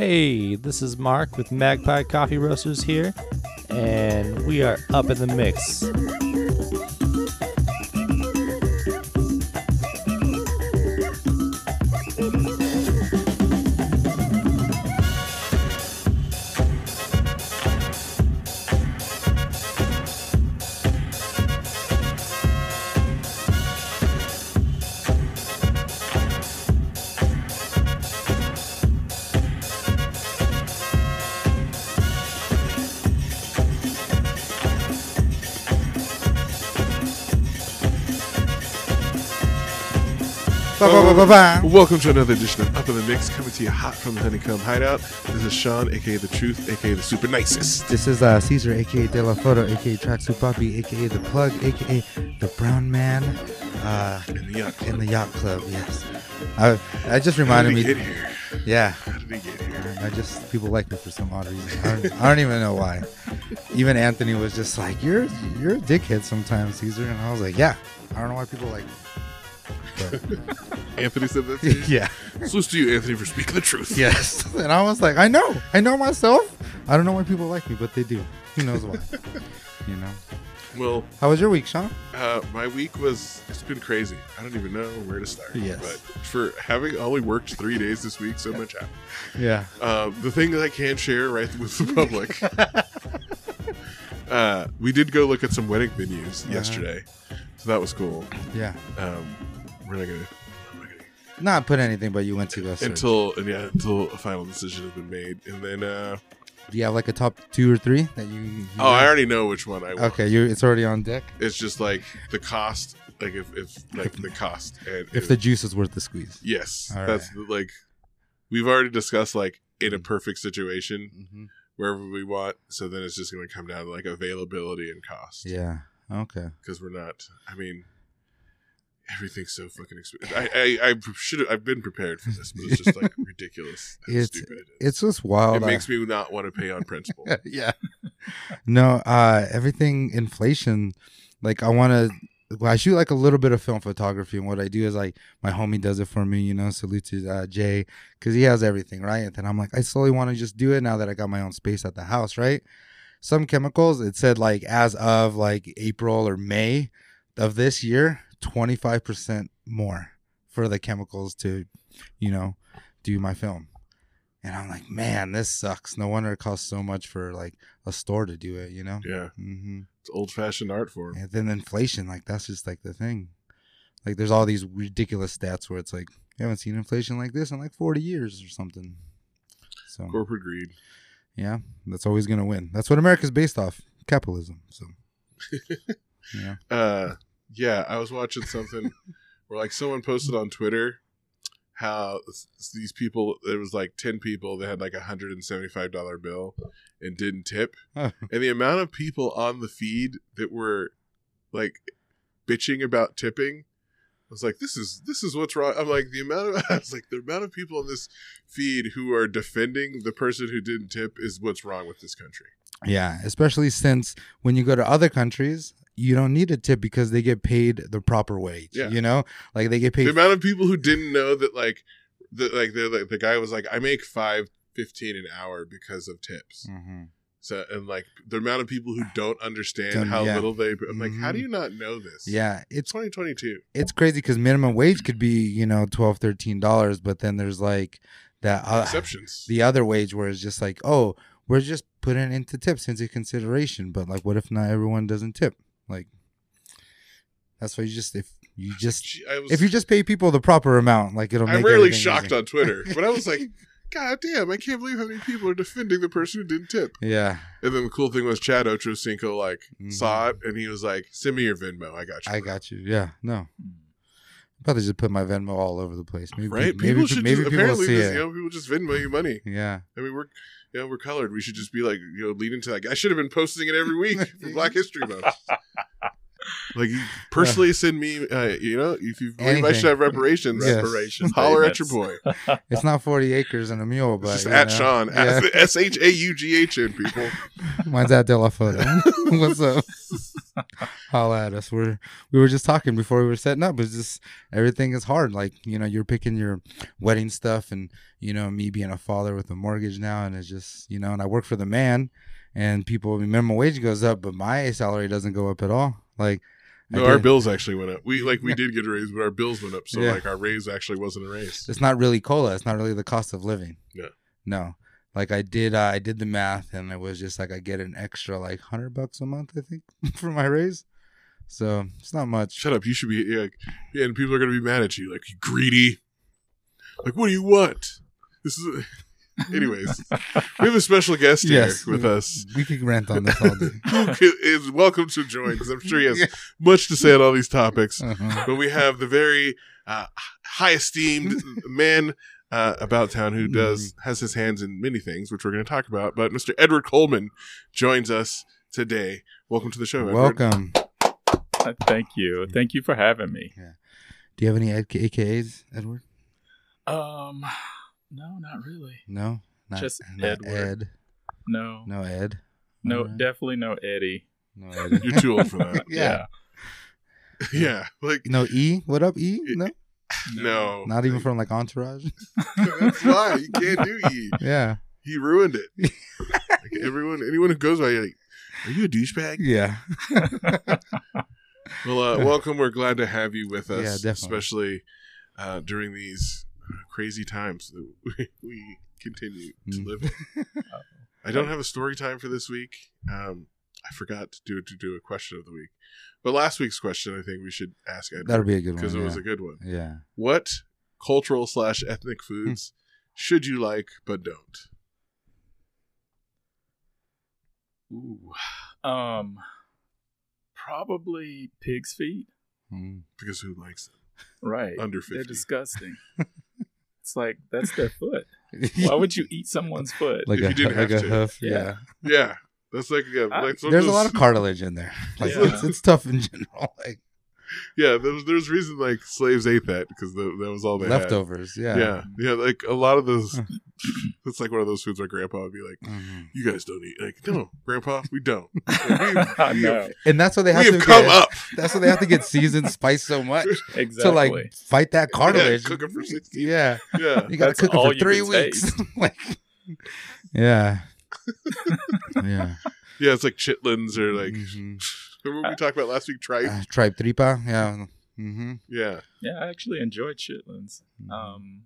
Hey, this is Mark with Magpie Coffee Roasters here, and we are up in the mix. Ba-ba-ba-ba-ba. Welcome to another edition of Up in the Mix, coming to you hot from the Honeycomb Hideout. This is Shaughn, aka The Truth, aka The Super Nicest. This is uh, Caesar, aka De La Foto, aka Tracksuit Poppy, aka The Plug, aka The Brown Man, uh, In the yacht. in the Yacht Club. Yes, I, I just How reminded did he me. get here? Yeah, How did he get here? I just people like me for some odd reason. I don't, I don't even know why. Even Anthony was just like, "You're you're a dickhead sometimes, Caesar," and I was like, "Yeah, I don't know why people like." Me. Anthony said that to you? Yeah. Salute to you, Anthony, for speaking the truth. Yes. And I was like, I know, I know myself. I don't know why people like me, but they do. Who knows why? you know. Well, How was your week, Shaughn? uh, my week was, it's been crazy. I don't even know where to start. Yes. But for having only worked three days this week, so much happened. Yeah. Um, the thing that I can share right with the public. uh, we did go look at some wedding venues Uh-huh. yesterday. So that was cool. Yeah. Um, we're not gonna Not put anything, but you went to go search. until yeah until a final decision has been made, and then uh Do you have like a top two or three that you? you oh, I already know which one I want. Okay, you it's already on deck. It's just like the cost, like if, if like the cost and If the juice is worth the squeeze. yes, All that's the, like we've already discussed like in a perfect situation Mm-hmm. wherever we want. So then it's just going to come down to like availability and cost. Yeah. Okay. because we're not. I mean. Everything's so fucking expensive. I I, I should have. I've been prepared for this, but it's just like ridiculous. It's- stupid it. It's just wild. it I- makes me not want to pay on principle. yeah. No, uh everything inflation like I want to well, I shoot like a little bit of film photography and what I do is like my homie does it for me, you know, salute to uh, Jay cuz he has everything, right? And then I'm like I slowly want to just do it now that I got my own space at the house, right? Some chemicals it said like as of like April or May of this year, 25% more for the chemicals to, you know, do my film. And I'm like, man, this sucks. No wonder it costs so much for like a store to do it, you know? Yeah, hmm it's old fashioned art form. And then inflation, like that's just like the thing. Like there's all these ridiculous stats where it's like you haven't seen inflation like this in like 40 years or something. So Corporate greed. yeah, that's always gonna win. That's what America's based off, capitalism. So yeah, Uh, yeah, I was watching something where like someone posted on Twitter how these people it was like 10 people that had like a hundred and seventy five dollar bill and didn't tip and the amount of people on the feed that were like bitching about tipping I was like, this is this is what's wrong. I'm like the amount of I was like the amount of people on this feed who are defending the person who didn't tip is what's wrong with this country. yeah. Especially since when you go to other countries, you don't need a tip because they get paid the proper wage. Yeah. You know, like they get paid the amount of people who didn't know that like the like the like, the guy was like I make five fifteen an hour because of tips. hmm So and like the amount of people who don't understand Don't- how yeah. little they. I'm like, how do you not know this? Yeah, it's it's 2022. it's crazy because minimum wage could be you know 12 13 dollars but then there's like that uh, Exceptions. the other wage where it's just like oh we're just putting into tips into consideration but like what if not everyone doesn't tip like that's why you just if you just I was, if you just pay people the proper amount like it'll make I'm rarely shocked easy. on Twitter, but I was like, God damn, I can't believe how many people are defending the person who didn't tip. yeah And then the cool thing was Chad Ochocinco like Mhm. saw it and he was like, "Send me your Venmo, I got you." i bro." got you yeah no I'm about just put my venmo all over the place maybe Right? maybe people should maybe just, people apparently just, you know people just Venmo you money. yeah I mean, we're you know we're colored. We should just be like you know lead into like I should have been posting it every week for Black History Month. like personally send me, uh, you know, if you believe I should have reparations, Yes. Reparations holler at your boy. it's not 40 acres and a mule but Just you at know. Shaughn, Yeah. S H A U G H N people. Mine's at De La Foto. What's up? holla at us. We're we were just talking before we were setting up. It's just everything is hard. Like you know, you're picking your wedding stuff, and you know, me being a father with a mortgage now, and it's just you know, and I work for the man, and people minimum wage goes up, but my salary doesn't go up at all. Like No, our bills actually went up. We like we did get a raise, but our bills went up. So Yeah. like our raise actually wasn't a raise. it's not really COLA. It's not really the cost of living. Yeah. No. Like I did, uh, I did the math, and it was just like I get an extra like hundred bucks a month, I think, for my raise. So it's not much. Shut up. You should be like, yeah, and people are gonna be mad at you, like you greedy. Like, what do you want? This is anyways. we have a special guest here Yes, with us. We could rant on this all day. Who is welcome to join because I'm sure he has much to say on all these topics. Uh-huh. But we have the very uh, high esteemed man uh, about town who does has his hands in many things, which we're going to talk about. But Mr. Edward Coleman joins us today. Welcome to the show. Edward. Welcome. Uh, Thank you. Thank you for having me. Yeah. Do you have any Ed- AKAs, Edward? Um, no, not really. No, not, Just not Edward. Ed. No, no, No Ed. Alright. definitely no Eddie. No Ed. You're too old for that. yeah. yeah, like No E. What up E? No, no, not even from like Entourage. That's why you can't do E. yeah. He ruined it. like everyone, anyone who goes by, you're like, are you a douchebag? Yeah. Well, uh, welcome. We're glad to have you with us, Yeah, definitely. especially uh, during these crazy times that we, we continue to Mm. live. in. I don't have a story time for this week. Um, I forgot to do to do a question of the week, but last week's question I think we should ask That'll be a good one. because it was a good one. yeah. What cultural slash ethnic Hmm. foods should you like but don't? Ooh. Um, probably pig's feet. Mm. Because who likes them Right. under They're disgusting. it's like that's their foot. Why would you eat someone's foot? like If a you didn't like have a to. hoof? Yeah. Yeah. Yeah, that's like, yeah, uh, I- like some There's a lot of cartilage in there. Like Yeah. it's, it's tough in general. Like Yeah, there's there's reason like slaves ate that because the, that was all they had. leftovers. Yeah. Yeah, yeah, like a lot of those. it's like one of those foods my grandpa would be like, Mhm. "You guys don't eat." Like, no, grandpa, we don't. Like, we, we know have, And that's what they we have have to come get, up That's what they have to get seasoned spice so much exactly. to like fight that cartilage. cook it for 16 Yeah. Yeah, You gotta That's cook it for three weeks. like, yeah. yeah. yeah. It's like chitlins or like Mhm. Remember we talked about last week. Tribe. Uh, tribe tripa. Yeah. Mm-hmm. Yeah, Yeah, I actually enjoyed chitlins. Mm-hmm. Um,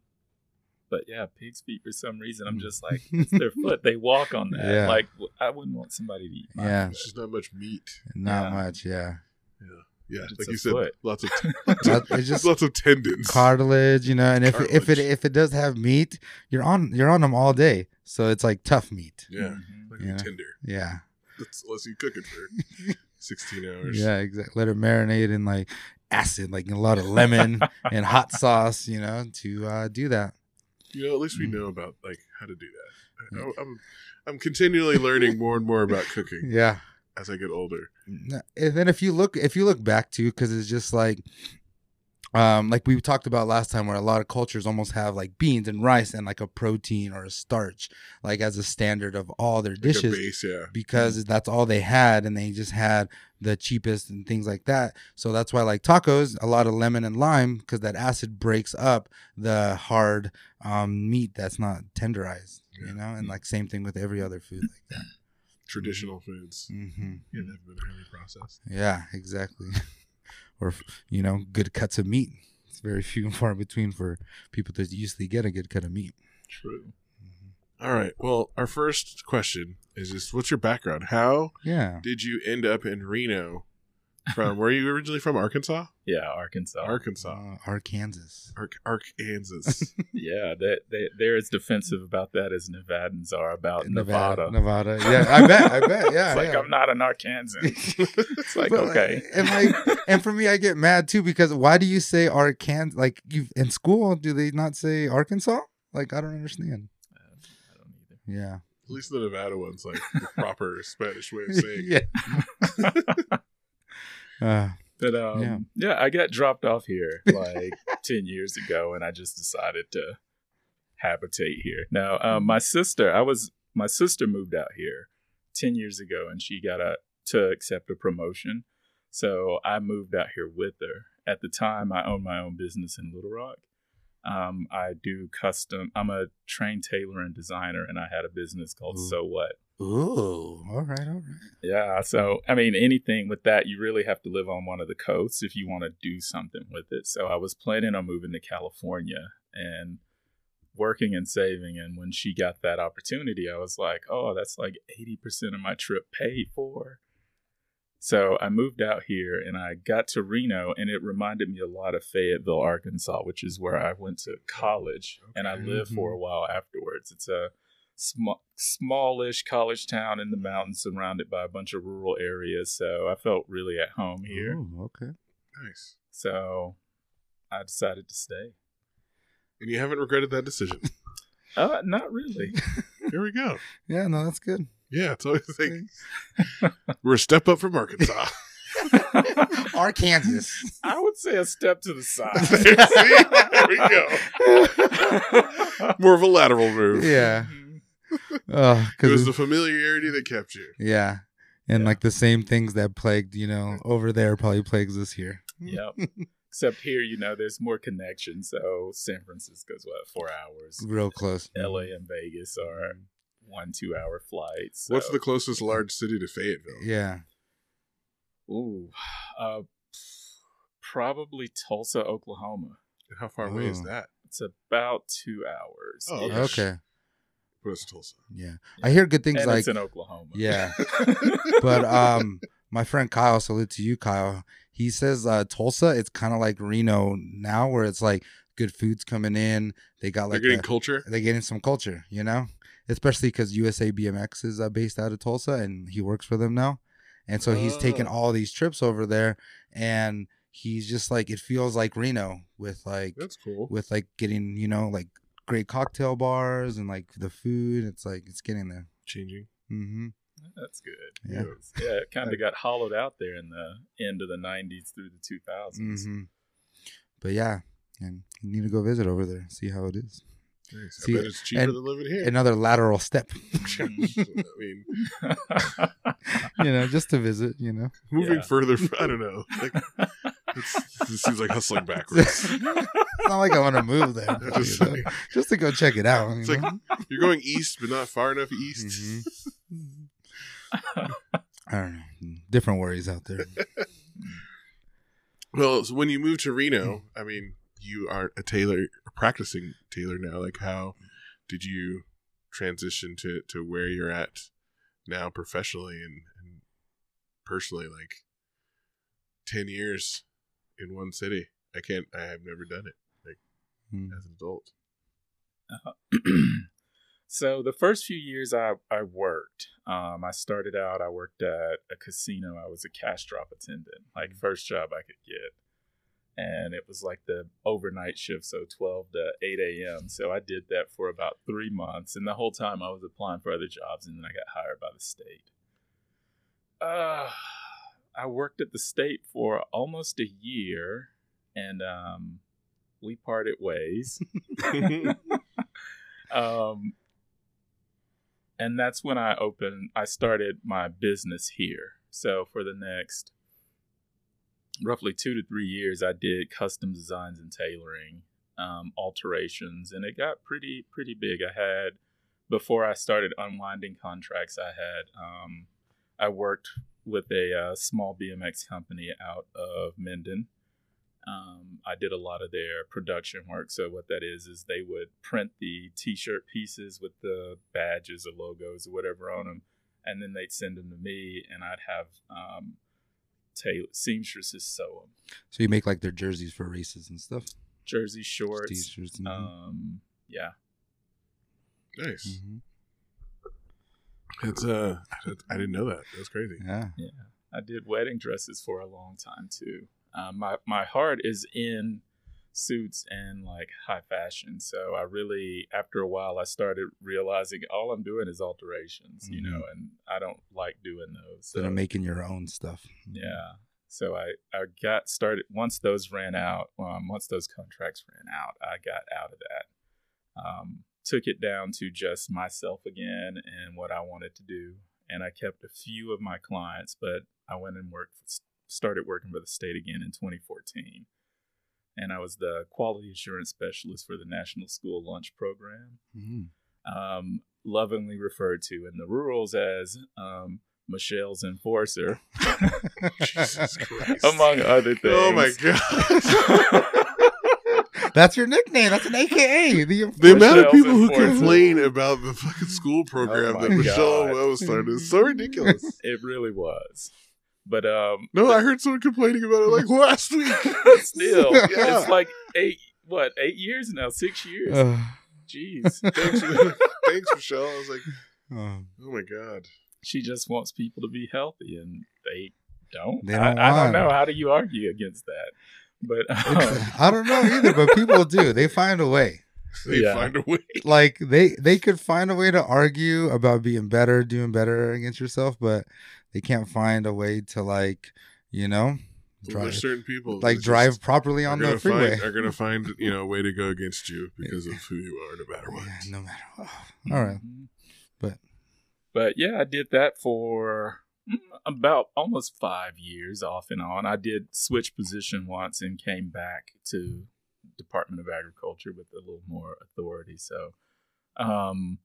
but yeah, pig's feet for some reason I'm Mm. just like it's their foot. They walk on that. Yeah. Like I wouldn't want somebody to eat. My Yeah. it's just not much meat. Not Yeah. much. Yeah. Yeah, It's like a you said, foot. lots of But it's just lots of tendons. cartilage, you know. And if if it if it does have meat, you're on you're on them all day. So it's like tough meat. Yeah, Mhm. like Yeah. a tender. Yeah. That's, unless you cook it for sixteen hours. Yeah. Exactly. Let it marinate in like acid, like a lot of lemon and hot sauce, you know, to uh, do that. You know, at least we Mm. know about like how to do that. I- I'm I'm continually learning more and more about cooking Yeah. as I get older. and then if you look if you look back to because it's just like um like we talked about last time where a lot of cultures almost have like beans and rice and like a protein or a starch like as a standard of all their Like dishes base, yeah. because that's all they had and they just had the cheapest and things like that so that's why like tacos a lot of lemon and lime because that acid breaks up the hard um meat that's not tenderized Yeah. you know and like same thing with every other food like that Traditional foods. mm-hmm. Yeah, they've been highly processed. Yeah, exactly. or you know, good cuts of meat. It's very few and far between for people to usually get a good cut of meat. True. Mm-hmm. All right. Well, our first question is just what's your background? How Yeah. did you end up in Reno? From where are you originally from? Arkansas? Yeah, Arkansas. Arkansas. Uh, Arkansas. Ark Arkansas. yeah, they, they, they're as defensive about that as Nevadans are about Nevada. Nevada. Yeah, I bet. I bet. Yeah. it's like yeah. I'm not an Arkansan. it's like But, okay. And like, and for me, I get mad too because why do you say Arkansas? Like, you in school, do they not say Arkansas? Like, I don't understand. I don't either. Yeah. At least the Nevada one's like the proper Spanish way of saying. yeah. Uh, But um, Yeah. yeah. I got dropped off here like ten years ago, and I just decided to habitate here. Now, um, my sister, I was my sister moved out here ten years ago, and she got a to accept a promotion. So I moved out here with her. At the time, I owned my own business in Little Rock. Um, I do custom. I'm a trained tailor and designer, and I had a business called Ooh. So What. Ooh, all right, all right. Yeah. So I mean, anything with that, you really have to live on one of the coasts if you want to do something with it. So I was planning on moving to California and working and saving. And when she got that opportunity, I was like, oh, that's like 80% of my trip paid for. So I moved out here and I got to Reno, and it reminded me a lot of Fayetteville, Arkansas, which is where I went to college and I Okay. lived for a mm-hmm. while afterwards. It's a small, smallish college town in the mountains surrounded by a bunch of rural areas. So I felt really at home here. Ooh, okay. Nice. So I decided to stay. And you haven't regretted that decision. Uh, not really. Here we go. Yeah, no, that's good. Yeah, it's always like we're a step up from Arkansas. Arkansas. I would say a step to the side. See? there we go. More of a lateral move. yeah. Oh, It was the familiarity that kept you. yeah, and Yeah. like the same things that plagued you know over there probably plagues us here. yep. Except here, you know, there's more connection. So San Francisco's what four hours. Real close. LA and Vegas are one two hour flights. What's the closest large city to Fayetteville? Yeah. Ooh, uh, probably Tulsa, Oklahoma. And how far away is Oh. that? It's about two hours. Oh. Okay. Put us Tulsa. Yeah. I hear good things and like it's in Oklahoma. yeah, but um, my friend Kyle, salute to you, Kyle. He says uh, Tulsa, it's kind of like Reno now, where it's like good foods coming in. They got They're like getting a- culture. they're getting some culture, you know, especially because USA BMX is uh, based out of Tulsa and he works for them now. And so he's taking Oh. all these trips over there and he's just like, it feels like Reno with like, That's cool. with like getting, you know, like great cocktail bars and like the food. It's like, it's getting there. Changing. Mm-hmm. That's good. Yeah. Yeah, it kind of got hollowed out there in the end of the 90s through the 2000s. hmm But yeah, and you need to go visit over there, see how it is. Nice. See, I bet it's cheaper and- than living here. Another lateral step, I mean, you know, just to visit, you know. moving Yeah. further, from, I don't know. Like, it's, this seems like hustling backwards. it's not like I want to move there, just you know, like- just to go check it out. It's you like know? you're going east, but not far enough east. Mm-hmm. I don't know. Different worries out there. Well, so when you moved to Reno, I mean, you are a tailor, a practicing tailor now. Like, how did you transition to to where you're at now professionally and, and personally? Like, ten years in one city. I can't. I have never done it Mm. as an adult. so the first few years I, I worked, um, I started out, I worked at a casino. I was a cash drop attendant, like first job I could get. And it was like the overnight shift, so 12 to 8 a.m. So I did that for about three months. And the whole time I was applying for other jobs, and then I got hired by the state. Uh, I worked at the state for almost a year, and um, we parted ways. um, and that's when I opened. I started my business here. So for the next roughly two to three years, I did custom designs and tailoring, um, alterations, and it got pretty pretty big. I had before I started unwinding contracts. I had um, I worked with a uh, small BMX company out of Minden. Um, I did a lot of their production work. So what that is is they would print the T-shirt pieces with the badges or logos or whatever on them, and then they'd send them to me, and I'd have um, tailor seamstresses sew them. So you make like their jerseys for races and stuff. Jersey shorts. T-shirts and- Um, yeah. nice. Mhm. It's uh, I- I didn't know that. That's crazy. Yeah. yeah. I did wedding dresses for a long time too. Um, my my heart is in suits and like high fashion, so I really after a while I started realizing all I'm doing is alterations, you know, and I don't like doing those. So So, they're making your own stuff. yeah, so I I got started once those ran out. Um, once those contracts ran out, I got out of that. Um, took it down to just myself again and what I wanted to do, and I kept a few of my clients, but I went and worked started working for the state again in 2014. And I was the quality assurance specialist for the National School Lunch Program, Mhm. um, lovingly referred to in the rurals as um, Michelle's enforcer, Jesus Christ. among other things. Oh my god. That's your nickname. That's an AKA. The, The amount of people who complain about the fucking school program Oh that Michelle God. Obama started is so ridiculous. It really was. But um, No, I heard someone complaining about it like last week. still, Yeah. it's like eight, what, eight years now, six years. Uh, Jeez. Thanks, thanks, Michelle. I was like, um, oh my god. she just wants people to be healthy, and they don't. They don't I, I don't know. How do you argue against that? But um, I don't know either, but people do. They find a way. They Yeah. find a way. Like they they could find a way to argue about being better, doing better against yourself, but they can't find a way to like, you know, drive there's certain people that like just drive properly on the freeway. Find, are gonna find you know a way to go against you because of who you are, no matter what. Yeah, no matter what. All right. Mhm. But- but yeah, I did that for about almost five years, off and on. I did switch position once and came back to Department of Agriculture with a little more authority. So, um,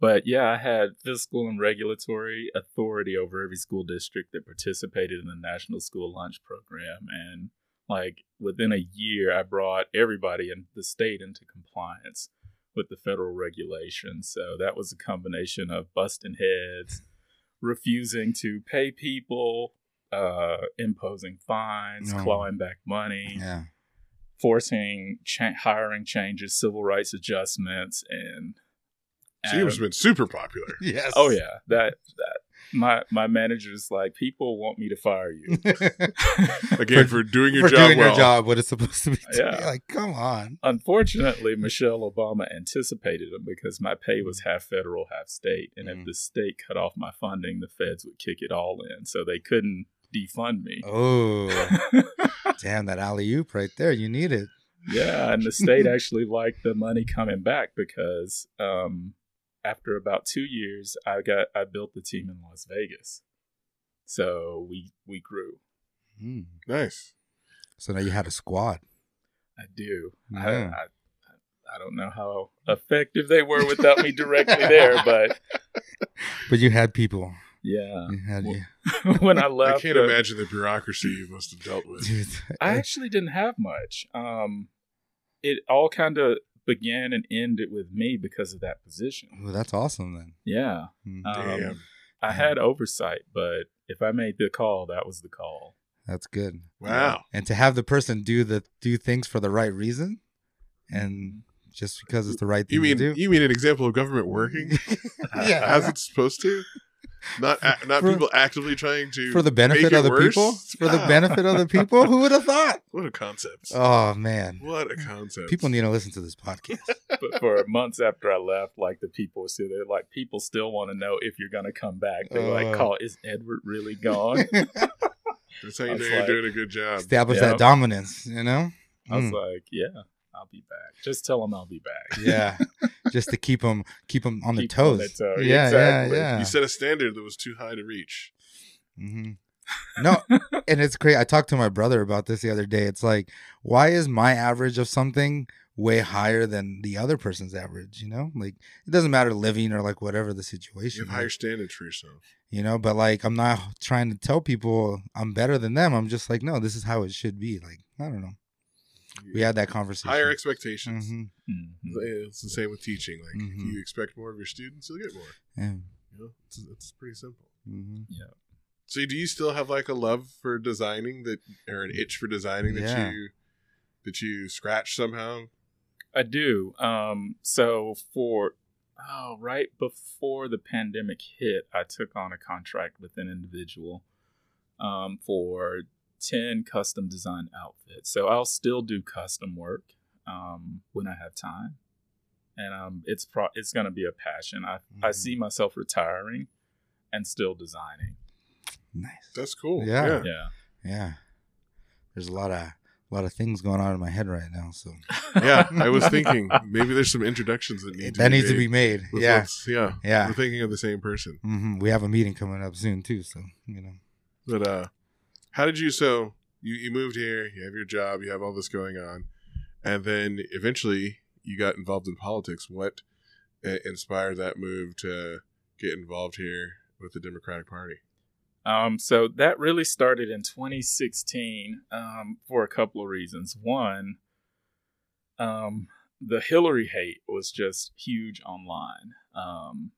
but yeah, I had fiscal and regulatory authority over every school district that participated in the National School Lunch Program, and like within a year, I brought everybody in the state into compliance with the federal regulations. So that was a combination of busting heads, refusing to pay people, uh, imposing fines, No. clawing back money, Yeah. forcing cha- hiring changes, civil rights adjustments, and She has been super popular. Yes. oh yeah, that that my my manager's like people want me to fire you. Again, for, doing your For job doing well. your job, what it's supposed to be. Yeah. Like, come on. Unfortunately, Michelle Obama anticipated them because my pay was half federal, half state. And Mm. if the state cut off my funding, the feds would kick it all in. So they couldn't defund me. Oh, damn that alley oop right there. You need it. yeah. And the state actually liked the money coming back because um, after about two years, I got I built the team in Las Vegas. So we we grew. Hmm. Nice. So now you had a squad. I do. Yeah. I, I I don't know how effective they were without me directly there, but But you had people. yeah. You had Well, you. when I left, I can't uh, imagine the bureaucracy you must have dealt with. Dude, I actually didn't have much. Um, it all kind of began and ended with me because of that position. Well, that's awesome then. Yeah, Hmm. um, Damn. I had oversight, but if I made the call, that was the call. That's good. Wow. And to have the person do the do things for the right reason, and just because it's the right thing You mean to do. you mean an example of government working yeah. as it's supposed to? Not a- not For- people actively trying to For the benefit of the worse? people. For the Ah, benefit of the people. Who would have thought? What a concept! Oh man. What a concept! People need to listen to this podcast. But for months after I left, like the people were still there. Like people still want to know if you're gonna come back. They were Uh. like, "Call is Edward really gone?" That's how you I know was you're like- doing a good job. Establish Yeah. that dominance, you know? I was Mm. like, "Yeah, I'll be back. Just tell them I'll be back." yeah. Just to keep them keep them on their Keep 'em on toes. their toe. Yeah, Exactly. yeah, yeah. You set a standard that was too high to reach. Mm-hmm. No, and it's great. I talked to my brother about this the other day. It's like, why is my average of something way higher than the other person's average? You know, like it doesn't matter living or like whatever the You situation. have higher is, standards for yourself. you know, but like I'm not trying to tell people I'm better than them. I'm just like, no, this is how it should be. Like I don't know. We had that conversation. higher expectations. Mhm, Mhm. It's the same with teaching. Like if Mhm. you expect more of your students, you'll get more. Yeah. You know, it's, it's pretty simple. hmm Yeah. So do you still have like a love for designing that, or an itch for designing that Yeah. you that you scratch somehow? I do. Um, so for oh, right before the pandemic hit, I took on a contract with an individual um, for ten custom design outfits. So I'll still do custom work um, when I have time, and um, it's pro- it's going to be a passion. I I Mhm. see myself retiring and still designing. Nice. That's cool. Yeah. Yeah. Yeah. There's a lot of a lot of things going on in my head right now. So yeah. I was thinking maybe there's some introductions that need to that be needs to be made. with Yeah. yeah. Yeah. We're thinking of the same person. hmm We have a meeting coming up soon too. So you know. But uh, How did you? So you you moved here. You have your job. You have all this going on, and then eventually you got involved in politics. What uh, inspired that move to get involved here with the Democratic Party? Um, so that really started in 2016 um, for a couple of reasons. One, um, the Hillary hate was just huge online. Um,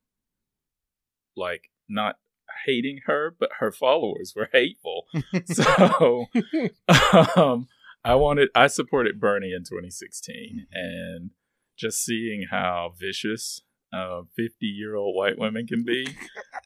like, not hating her, but her followers were hateful. so um, I wanted, I supported Bernie in 2016, and just seeing how vicious 50 year old white women can be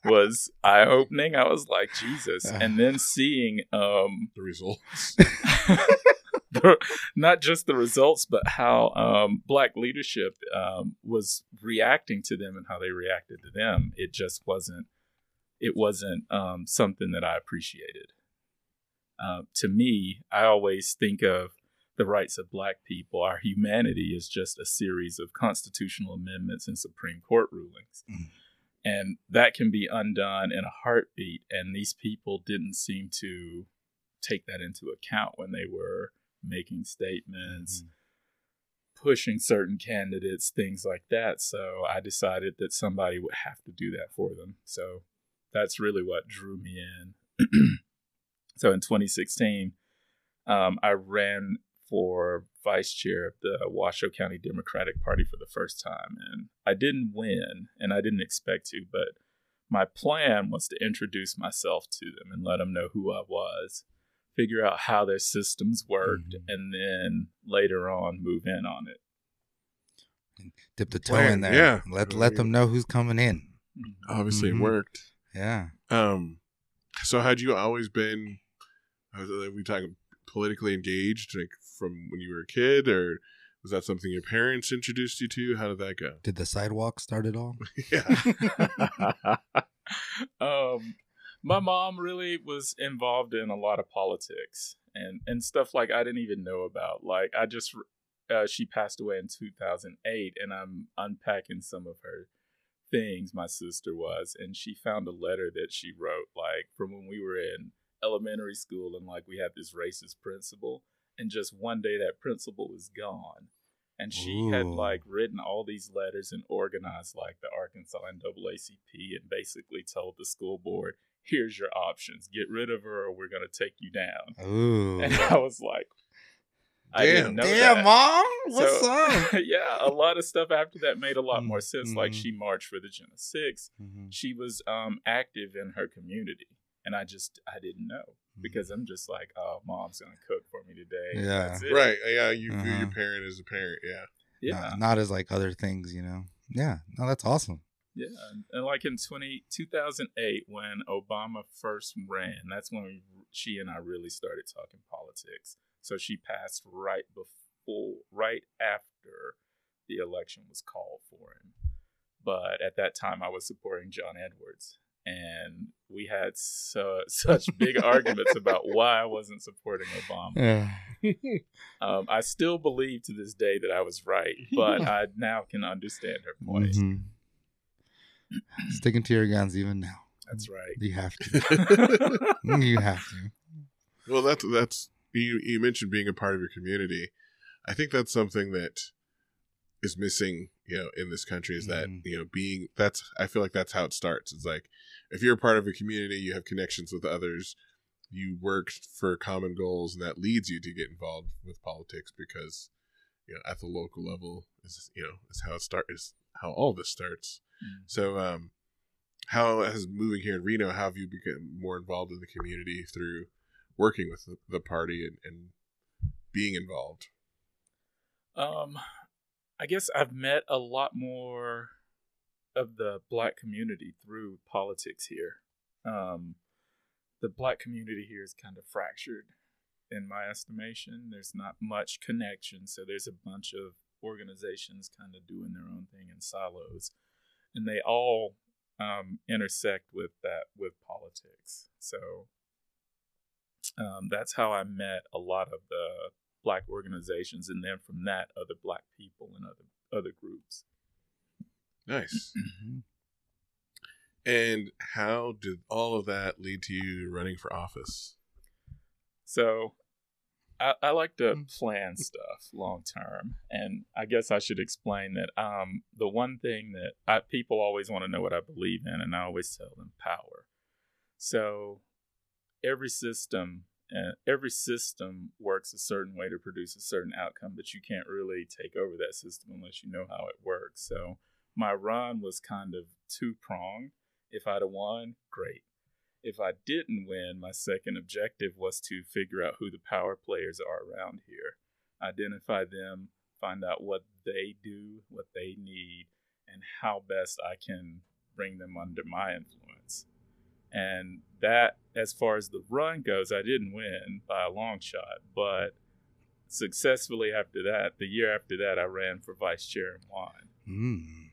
was eye opening. I was like, Jesus. And then seeing um, The results. the, not just the results, but how um, black leadership um, was reacting to them and how they reacted to them. It just wasn't. It wasn't um, something that I appreciated. Uh, to me, I always think of the rights of black people. Our humanity is just a series of constitutional amendments and Supreme Court rulings. Mhm. And that can be undone in a heartbeat. And these people didn't seem to take that into account when they were making statements, pushing certain candidates, things like that. So I decided that somebody would have to do that for them. So that's really what drew me in. so in 2016, um, I ran for vice chair of the Washoe County Democratic Party for the first time. And I didn't win, and I didn't expect to, but my plan was to introduce myself to them and let them know who I was, figure out how their systems worked, Mhm. and then later on move in on it. Dip the toe Plan, in there. yeah. Let let them know who's coming in. Obviously, Mhm. it worked. Yeah. Um, so had you always been? Are we talking politically engaged, like from when you were a kid, or was that something your parents introduced you to? How did that go? Did the sidewalk start it all? Yeah. um, my mom really was involved in a lot of politics and and stuff like I didn't even know about. Like I just uh, she passed away in 2008, and I'm unpacking some of her things. My sister was, and she found a letter that she wrote like from when we were in elementary school, and like we had this racist principal, and just one day that principal was gone. And she had like written all these letters and organized like the Arkansas NAACP and basically told the school board, here's your options. Get rid of her or we're going to take you down. Ooh. And I was like, I Damn. didn't know Damn, that. mom. What's So- up? yeah, a lot of stuff after that made a lot more sense. Like mhm. she marched for the Jena 6. Mhm. She was um, active in her community. And I just, I didn't know Mm. because I'm just like, oh, mom's going to cook for me today. Yeah. That's it. right. Yeah. You view Uh-huh. your parent as a parent. Yeah. Yeah. Not, not as like other things, you know. Yeah. No, that's awesome. Yeah, and- and like in 20, 2008, when Obama first ran, that's when we, she and I really started talking politics. So she passed right before, right after the election was called for him. But at that time, I was supporting John Edwards, and we had so, such big arguments about why I wasn't supporting Obama. Yeah. Um, I still believe to this day that I was right, but I now can understand her point. Mhm. Sticking to your guns even now. That's right. You have to. you have to. Well, that's that's you. You mentioned being a part of your community. I think that's something that is missing, you know, in this country. Is that Mhm. you know being that's I feel like that's how it starts. It's like if you're a part of a community, you have connections with others, you work for common goals, and that leads you to get involved with politics because you know at the local level is you know is how it start is how all this starts. Mm. So, um, how has moving here in Reno, how have you become more involved in the community through working with the, the party and, and being involved? Um, I guess I've met a lot more of the black community through politics here. Um, the black community here is kind of fractured in my estimation. There's not much connection, so there's a bunch of organizations kind of doing their own thing in silos, and they all um, intersect with that with politics. So um, that's how I met a lot of the black organizations, and then from that, other black people and other other groups. Nice. Mhm. and how did all of that lead to you running for office? So I, I like to plan stuff long term, and I guess I should explain that um, the one thing that I, people always want to know what I believe in, and I always tell them power. So every system and every system works a certain way to produce a certain outcome, but you can't really take over that system unless you know how it works. So my run was kind of two pronged. If I'd have won, great. If I didn't win, my second objective was to figure out who the power players are around here, identify them, find out what they do, what they need, and how best I can bring them under my influence. And that, as far as the run goes, I didn't win by a long shot, but successfully after that, the year after that, I ran for vice chair and won. Mm.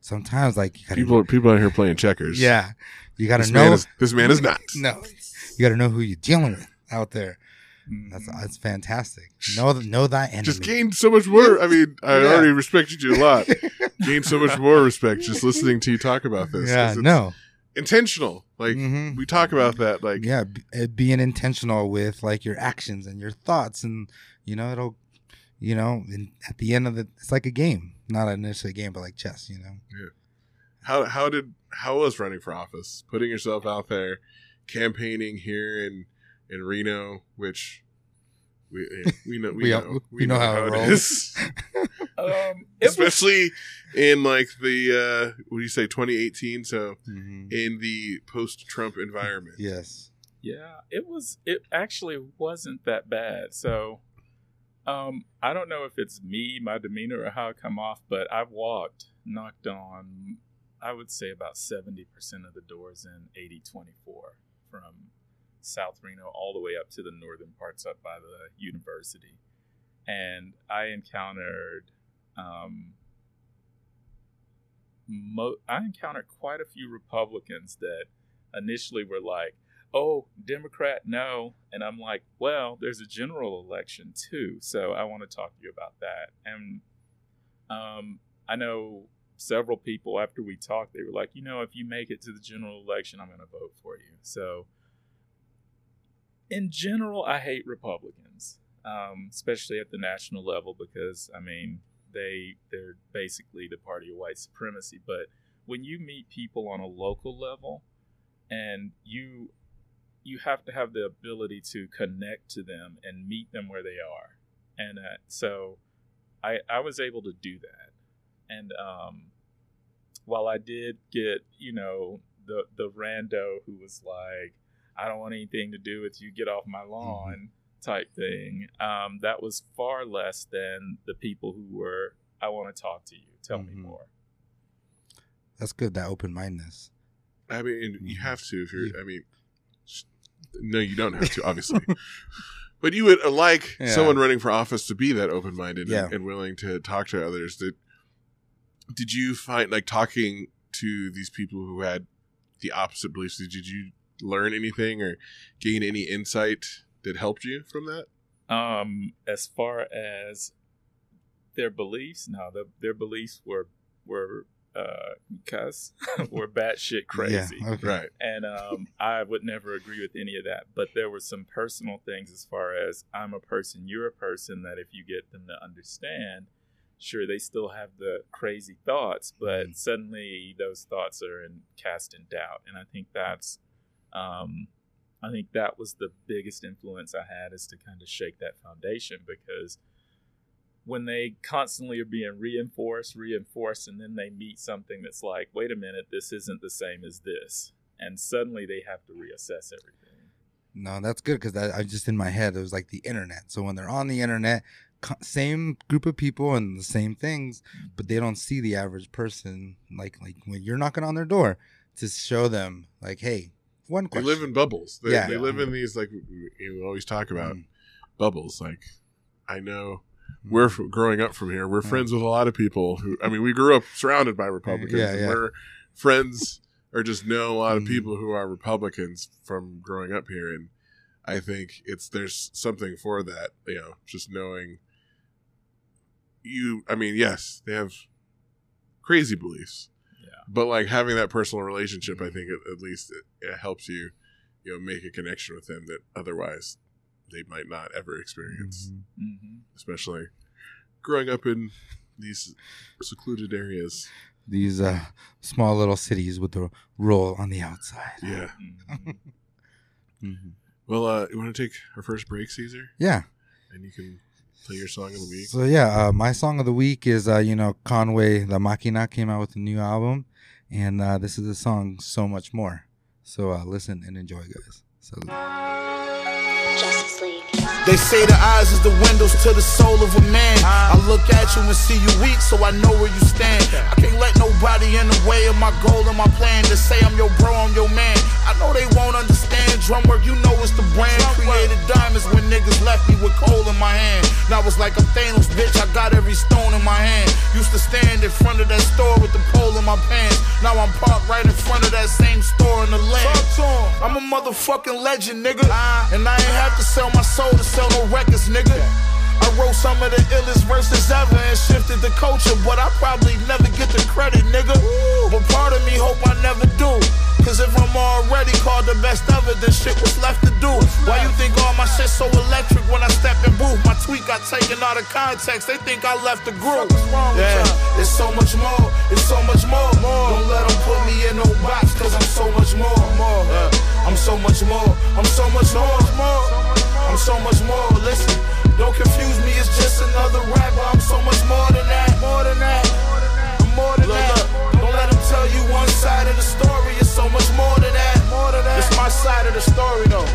Sometimes, like you gotta, People, people out here playing checkers. yeah, you got this to man know. is this man is not. no, you got to know who you're dealing with out there. That's Mhm. that's fantastic. Know know thy enemy. Just gained so much more. I mean, I Yeah. already respected you a lot. Gained so much more respect just listening to you talk about this. yeah, no. Intentional. Like Mhm. we talk about that. Like yeah, b- uh, being intentional with like your actions and your thoughts, and you know it'll, you know, at the end of the, it's like a game, not initially a game, but like chess. You know. Yeah. how how did how was running for office? Putting yourself out there, campaigning here in in Reno, which we we know we, We- know we know how it rolls. is. Um, it was Especially in like the uh what do you say 2018 so Mhm. in the post Trump environment. Yes. Yeah, it was. It actually wasn't that bad. So, um, I don't know if it's me, my demeanor, or how I come off, but I've walked, knocked on, I would say about seventy percent of the doors in eighty twenty four from South Reno all the way up to the northern parts up by the university, and I encountered. Um, mo- I encountered quite a few Republicans that initially were like, oh, Democrat, no. And I'm like, well, there's a general election too. So I want to talk to you about that. And um, I know several people after we talked, they were like, you know, if you make it to the general election, I'm going to vote for you. So in general, I hate Republicans, um, especially at the national level, because I mean, they they're basically the party of white supremacy. But when you meet people on a local level, and you you have to have the ability to connect to them and meet them where they are and uh, so I, I was able to do that and um, while i did get you know the the rando who was like i don't want anything to do with you get off my lawn type thing um, that was far less than the people who were i want to talk to you tell me Mhm. more That's good. That open mindedness. I mean, you Mhm. have to if you're. I mean, no, you don't have to, obviously. but you would uh, like Yeah. someone running for office to be that open minded Yeah. and, and willing to talk to others. Did Did you find like talking to these people who had the opposite beliefs? Did you learn anything or gain any insight that helped you from that? Um, as far as their beliefs, no, the, their beliefs were were uh, cuss, were batshit crazy, Yeah. Okay. Right. and um, I would never agree with any of that. But there were some personal things as far as I'm a person, you're a person. That if you get them to understand, sure they still have the crazy thoughts, but Mhm. suddenly those thoughts are in, cast in doubt, and I think that's. Um, I think that was the biggest influence I had is to kind of shake that foundation because when they constantly are being reinforced, reinforced, and then they meet something that's like, wait a minute, this isn't the same as this. And suddenly they have to reassess everything. No, that's good because that I just in my head it was like the internet. So when they're on the internet, same group of people and the same things, but they don't see the average person. Like like when you're knocking on their door to show them like, hey, one They question. live in bubbles. They, Yeah. they live in mm. these like we, we always talk about Mm. bubbles. Like I know mm. we're f- growing up from here. We're Yeah. friends with a lot of people who. I mean, we grew up surrounded by Republicans. Yeah, yeah. We're friends or just know a lot of people who are Republicans from growing up here, and I think it's there's something for that. You know, just knowing you. I mean, yes, they have crazy beliefs. But like having that personal relationship, I think at, at least it, it helps you you know make a connection with them that otherwise they might not ever experience, hmm especially growing up in these secluded areas. These uh, small little cities with the rural on the outside. Yeah. hmm Mhm. Well, uh, you want to take our first break, Caesar, Yeah. and you can play your song of the week. So yeah, uh, my song of the week is uh, you know Conway La Máquina came out with a new album, and uh, this is the song "So Much More." So uh, listen and enjoy, guys. League. They say the eyes is the windows to the soul of a man. I look at you and see you weak, so I know where you stand. I can't let nobody in the way of my goal and my plan. To say I'm your bro, I'm your man. I know they won't understand drum work, you know it's the brand. Created diamonds when niggas left me with coal in my hand. Now it's like I'm Thanos, bitch. I got every stone in my hand. Used to stand in front of that store with the pole in my pants. Now I'm parked right in front of that same store in the land. I'm a motherfucking legend, nigga. And I ain't have to sell my soul to sell no records, nigga. I wrote some of the illest verses ever and shifted the culture, but I probably never get the credit, nigga. But part of me hope I never do. Cause if I'm already called the best ever, then shit was left to do. Why you think all my shit so electric when I step in booth? My tweet got taken out of context, they think I left the group. Yeah, it's so much more, it's so much more. Don't let them put me in no box, cause I'm so much more. I'm so much more, I'm so much more. I'm so much more, listen. Don't confuse me, it's just another rapper. I'm so much more than that, more than that. I'm more than that. Don't let them tell you one side of the story. It's so much more than that, more than that. It's my side of the story, though.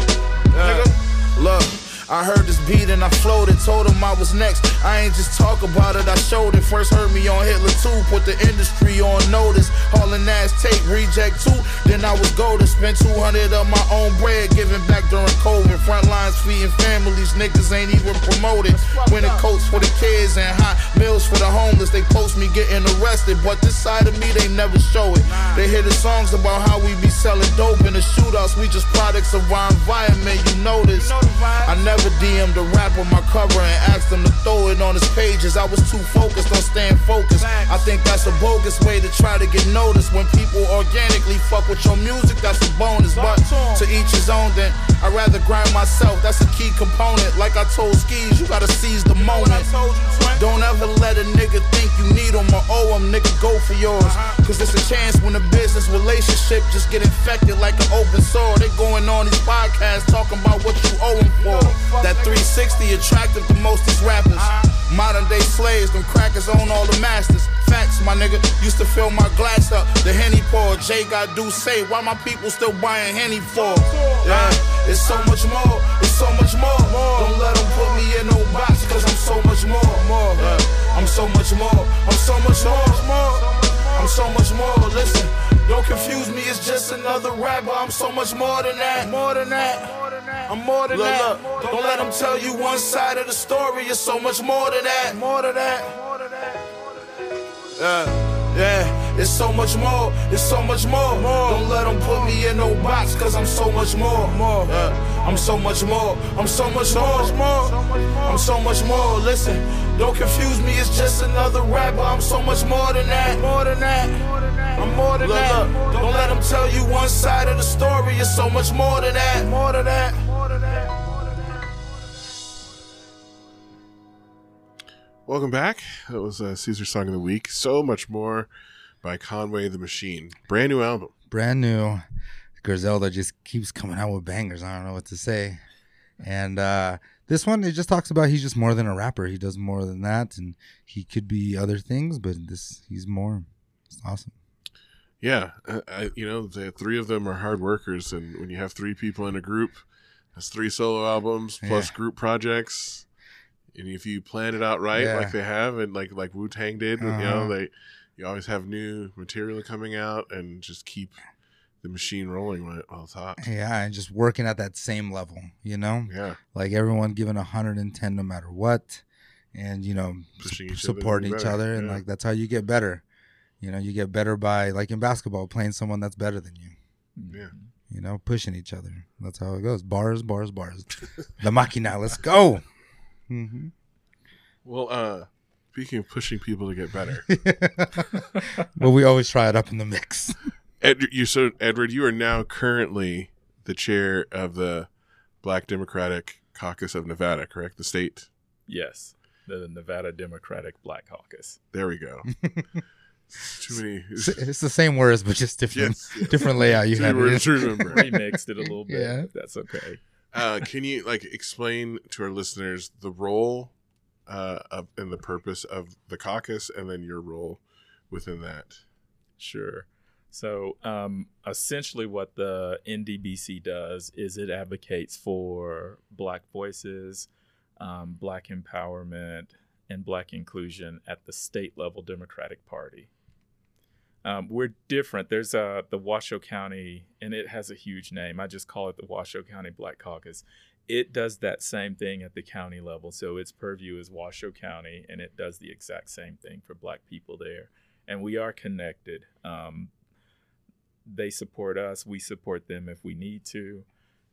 Nigga, look. I heard this beat and I floated, told him I was next. I ain't just talk about it, I showed it. First heard me on Hitler 2, put the industry on notice. Hall & Nash tape, reject 2. Then I was golden, spent 200 of my own bread, giving back during COVID. Front lines feeding families, niggas ain't even promoted. Winning coats for the kids and hot meals for the homeless. They post me getting arrested, but this side of me they never show it. They hear the songs about how we be selling dope in the shootouts. We just products of our environment, you know. I never DM'd a rapper my cover and asked him to throw it on his pages. I was too focused on staying focused. I think that's a bogus way to try to get noticed. When people organically fuck with your music, that's a bonus. But to each his own, then I'd rather grind myself. That's a key component. Like I told Skis, you gotta seize the moment. Don't ever let a nigga think you need him or owe him. Nigga, go for yours. Cause it's a chance when a business relationship just get infected like an open sore. They going on these podcasts talking about what you owe them for. That 360 attractive to most these rappers. Modern day slaves, them crackers own all the masters. Facts, my nigga. Used to fill my glass up. The Henny pour. Jay got do say, why my people still buying Henny for? Yeah, it's so much more. It's so much more. Don't let them put me in no box, cause I'm so much more. Yeah, I'm so much more. I'm so much more. I'm so much more. Listen, don't confuse me. It's just another rapper. I'm so much more than that. More than that. I'm more than that. Don't let them tell you one side of the story. It's so much more than that. More than that. Yeah, yeah, it's so much more, it's so much more. Don't let them put me in no box, cause I'm so much more. Yeah, I'm so much more, I'm so much more. I'm so much more. Listen, don't confuse me, it's just another rapper. I'm so much more than that. More than that. I'm more than that. Don't let them tell you one side of the story. It's so much more than that. More than that. Welcome back. That was uh, Caesar's song of the week. So much more by Conway the Machine. Brand new album. brand new. Griselda just keeps coming out with bangers. I don't know what to say. And uh, this one, it just talks about he's just more than a rapper. He does more than that, and he could be other things, but this he's more. It's awesome. Yeah, I, I, you know, the three of them are hard workers, and when you have three people in a group, that's three solo albums plus Yeah. group projects. And if you plan it out right, Yeah. like they have, and like like Wu Tang did, you Uh-huh. know, they you always have new material coming out, and just keep the machine rolling while it's hot. Yeah, and just working at that same level, you know, Yeah, like everyone giving 110 no matter what, and you know, Pushing s- each other supporting each other, and yeah. like that's how you get better. You know, you get better by like in basketball, playing someone that's better than you. yeah. You know, pushing each other. That's how it goes. Bars, bars, bars. the machina, let's go. hmm Well, uh, speaking of pushing people to get better, but we always try it up in the mix. Ed, you so Edward, you are now currently the chair of the Black Democratic Caucus of Nevada, correct? The state. Yes, the Nevada Democratic Black Caucus. There we go. Too many. It's, it's the same words, but just different, Yes, yes. different layout. You Too had it. words to remember. Remixed it a little bit. Yeah. That's okay. Uh, can you like explain to our listeners the role uh, of, and the purpose of the caucus, and then your role within that? Sure. So, um, essentially, what the NDBC does is it advocates for Black voices, um, Black empowerment, and Black inclusion at the state level Democratic Party. Um, we're different. There's uh, the Washoe County, and it has a huge name. I just call it the Washoe County Black Caucus. It does that same thing at the county level. So its purview is Washoe County, and it does the exact same thing for Black people there. And we are connected. Um, they support us. We support them if we need to.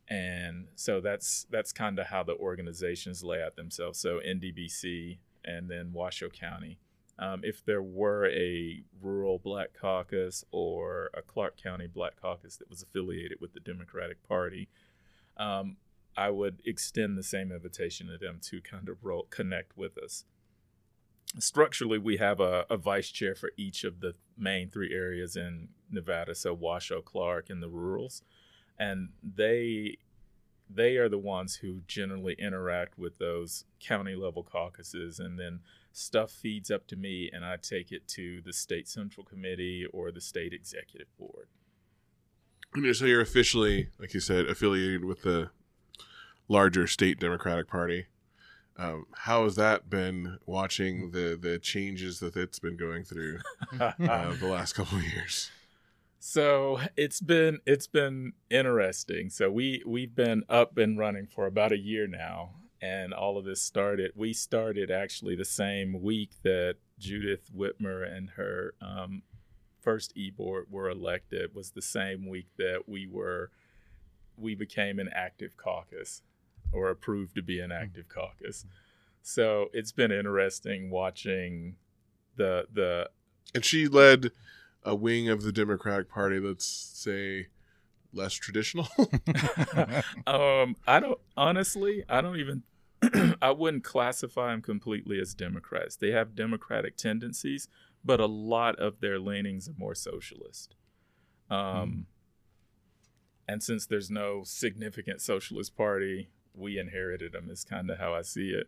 And so that's that's kind of how the organizations lay out themselves. So NDBC and then Washoe County. Um, if there were a rural Black Caucus or a Clark County Black Caucus that was affiliated with the Democratic Party, um, I would extend the same invitation to them to kind of ro- connect with us. Structurally, we have a, a vice chair for each of the main three areas in Nevada, so Washoe, Clark, and the rurals, and they they are the ones who generally interact with those county level caucuses, and then stuff feeds up to me, and I take it to the state central committee or the state executive board. And so you're officially, like you said, affiliated with the larger state Democratic Party. Um, how has that been watching the the changes that it's been going through uh, the last couple of years? So it's been it's been interesting. So we we've been up and running for about a year now, and all of this started. We started actually the same week that Judith Whitmer and her um, first e board were elected. Was the same week that we were we became an active caucus or approved to be an active caucus. So it's been interesting watching the the And she led a wing of the Democratic Party that's say less traditional. um, I don't honestly. I don't even. I wouldn't classify them completely as Democrats. They have democratic tendencies, but a lot of their leanings are more socialist. Um, and since there's no significant socialist party, we inherited them. Is kind of how I see it.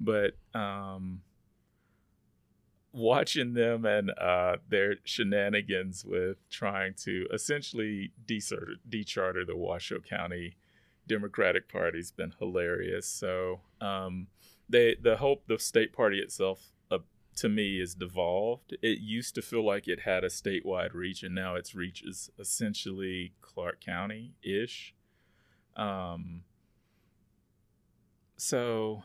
But um, watching them and uh, their shenanigans with trying to essentially decharter, decharter the Washoe County Democratic Party's been hilarious. So um, they the hope the state party itself uh, to me is devolved. It used to feel like it had a statewide reach, and now its reach is essentially Clark County ish. Um, so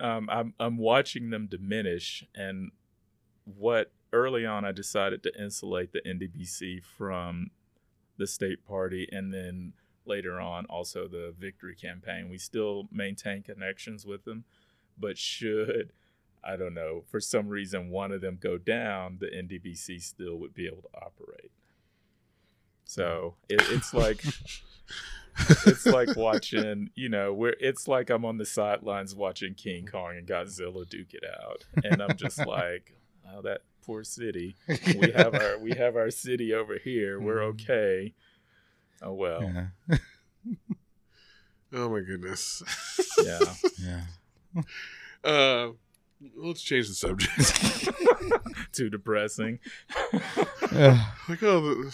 um, I'm I'm watching them diminish, and what early on I decided to insulate the NDBC from the state party, and then later on also the victory campaign. We still maintain connections with them, but should I don't know for some reason one of them go down, the NDBC still would be able to operate. So it, it's like it's like watching, you know, where it's like I'm on the sidelines watching King Kong and Godzilla duke it out, and I'm just like, oh, that poor city. We have our we have our city over here. We're okay. Oh well, Yeah. oh my goodness. yeah. Yeah. Uh, let's change the subject. Too depressing. Yeah. like, oh,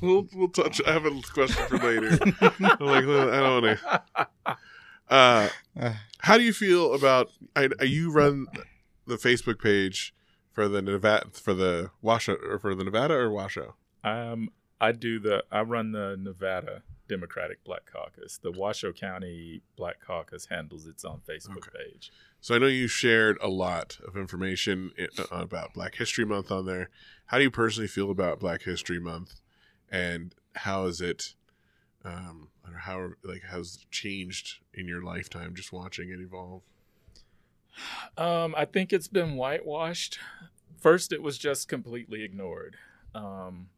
we'll, we'll touch. I have a question for later. I'm like, I don't want to. Uh, Uh, how do you feel about? I, I- you run the Facebook page for the Nevada for the Washoe or for the Nevada or Washoe. Um, I do the I run the Nevada Democratic Black Caucus. The Washoe County Black Caucus handles its own Facebook Okay. page. So I know you shared a lot of information about Black History Month on there. How do you personally feel about Black History Month, and how is it, um, how like has changed in your lifetime just watching it evolve? Um, I think it's been whitewashed. First, it was just completely ignored. Um,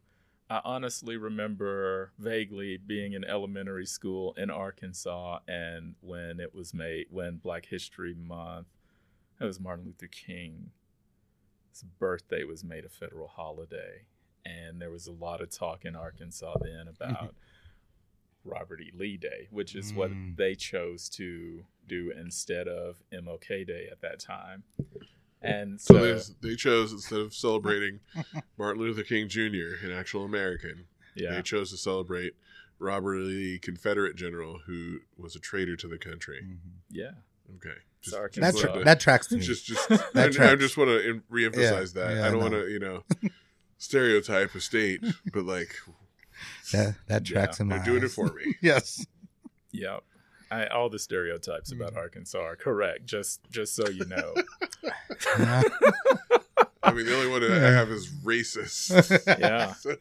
I honestly remember vaguely being in elementary school in Arkansas, and when it was made, when Black History Month, it was Martin Luther King's birthday was made a federal holiday, and there was a lot of talk in Arkansas then about Robert E. Lee Day, which is what Mm. they chose to do instead of MLK Day at that time. And So, so, they, they chose instead of celebrating Martin Luther King Jr., an actual American, yeah, they chose to celebrate Robert E. Lee, Confederate general who was a traitor to the country. Mhm. yeah. Okay, It's Arkansas. That, tra- to- that tracks to me. just, just, That I, I just want to reemphasize Yeah, that. yeah, I don't I want to, you know, stereotype a state, but like that, that Yeah, tracks in my they're doing it for me. yes. Yep. I, all the stereotypes about Mm. Arkansas are correct. Just just so you know. Yeah. I mean, the only one that I have is racist. Yeah. So-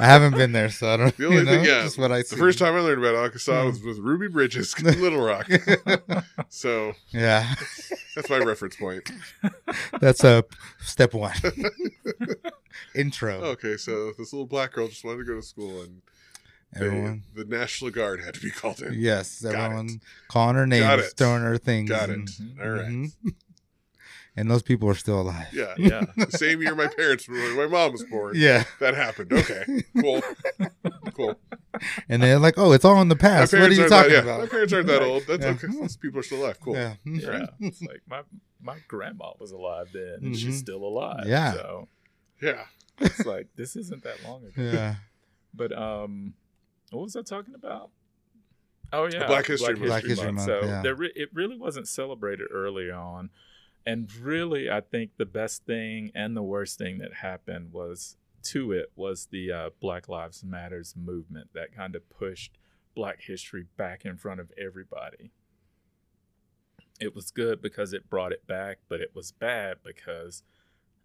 I haven't been there, so I don't. The only you know, thing, yeah, just what I the see. first time I learned about Arkansas Mm. was with Ruby Bridges, Little Rock. So yeah, that's my reference point. that's a step one. Intro. Okay, so this little black girl just wanted to go to school, and they- Everyone. the National Guard had to be called in. Yes, Got everyone it. calling her Got names, throwing her things. Got it. and-. All right. Mhm. And those people are still alive. Yeah. Yeah. The same year my parents were, my mom was born. Yeah. That happened. Okay. Cool. Cool. And they're like, "Oh, it's all in the past. What are you talking that, yeah, My parents aren't that old. That's Yeah. okay. Those people are still alive. Cool. Yeah. Yeah. It's like my my grandma was alive then and Mhm. she's still alive. Yeah. So Yeah. it's like this isn't that long ago. Yeah. But um what was I talking about? Oh yeah, Black History Month. Black History Month, So yeah. there re- it really wasn't celebrated early on, and really I think the best thing and the worst thing that happened was to it was the uh, Black Lives Matters movement that kind of pushed Black history back in front of everybody. It was good because it brought it back, but it was bad because,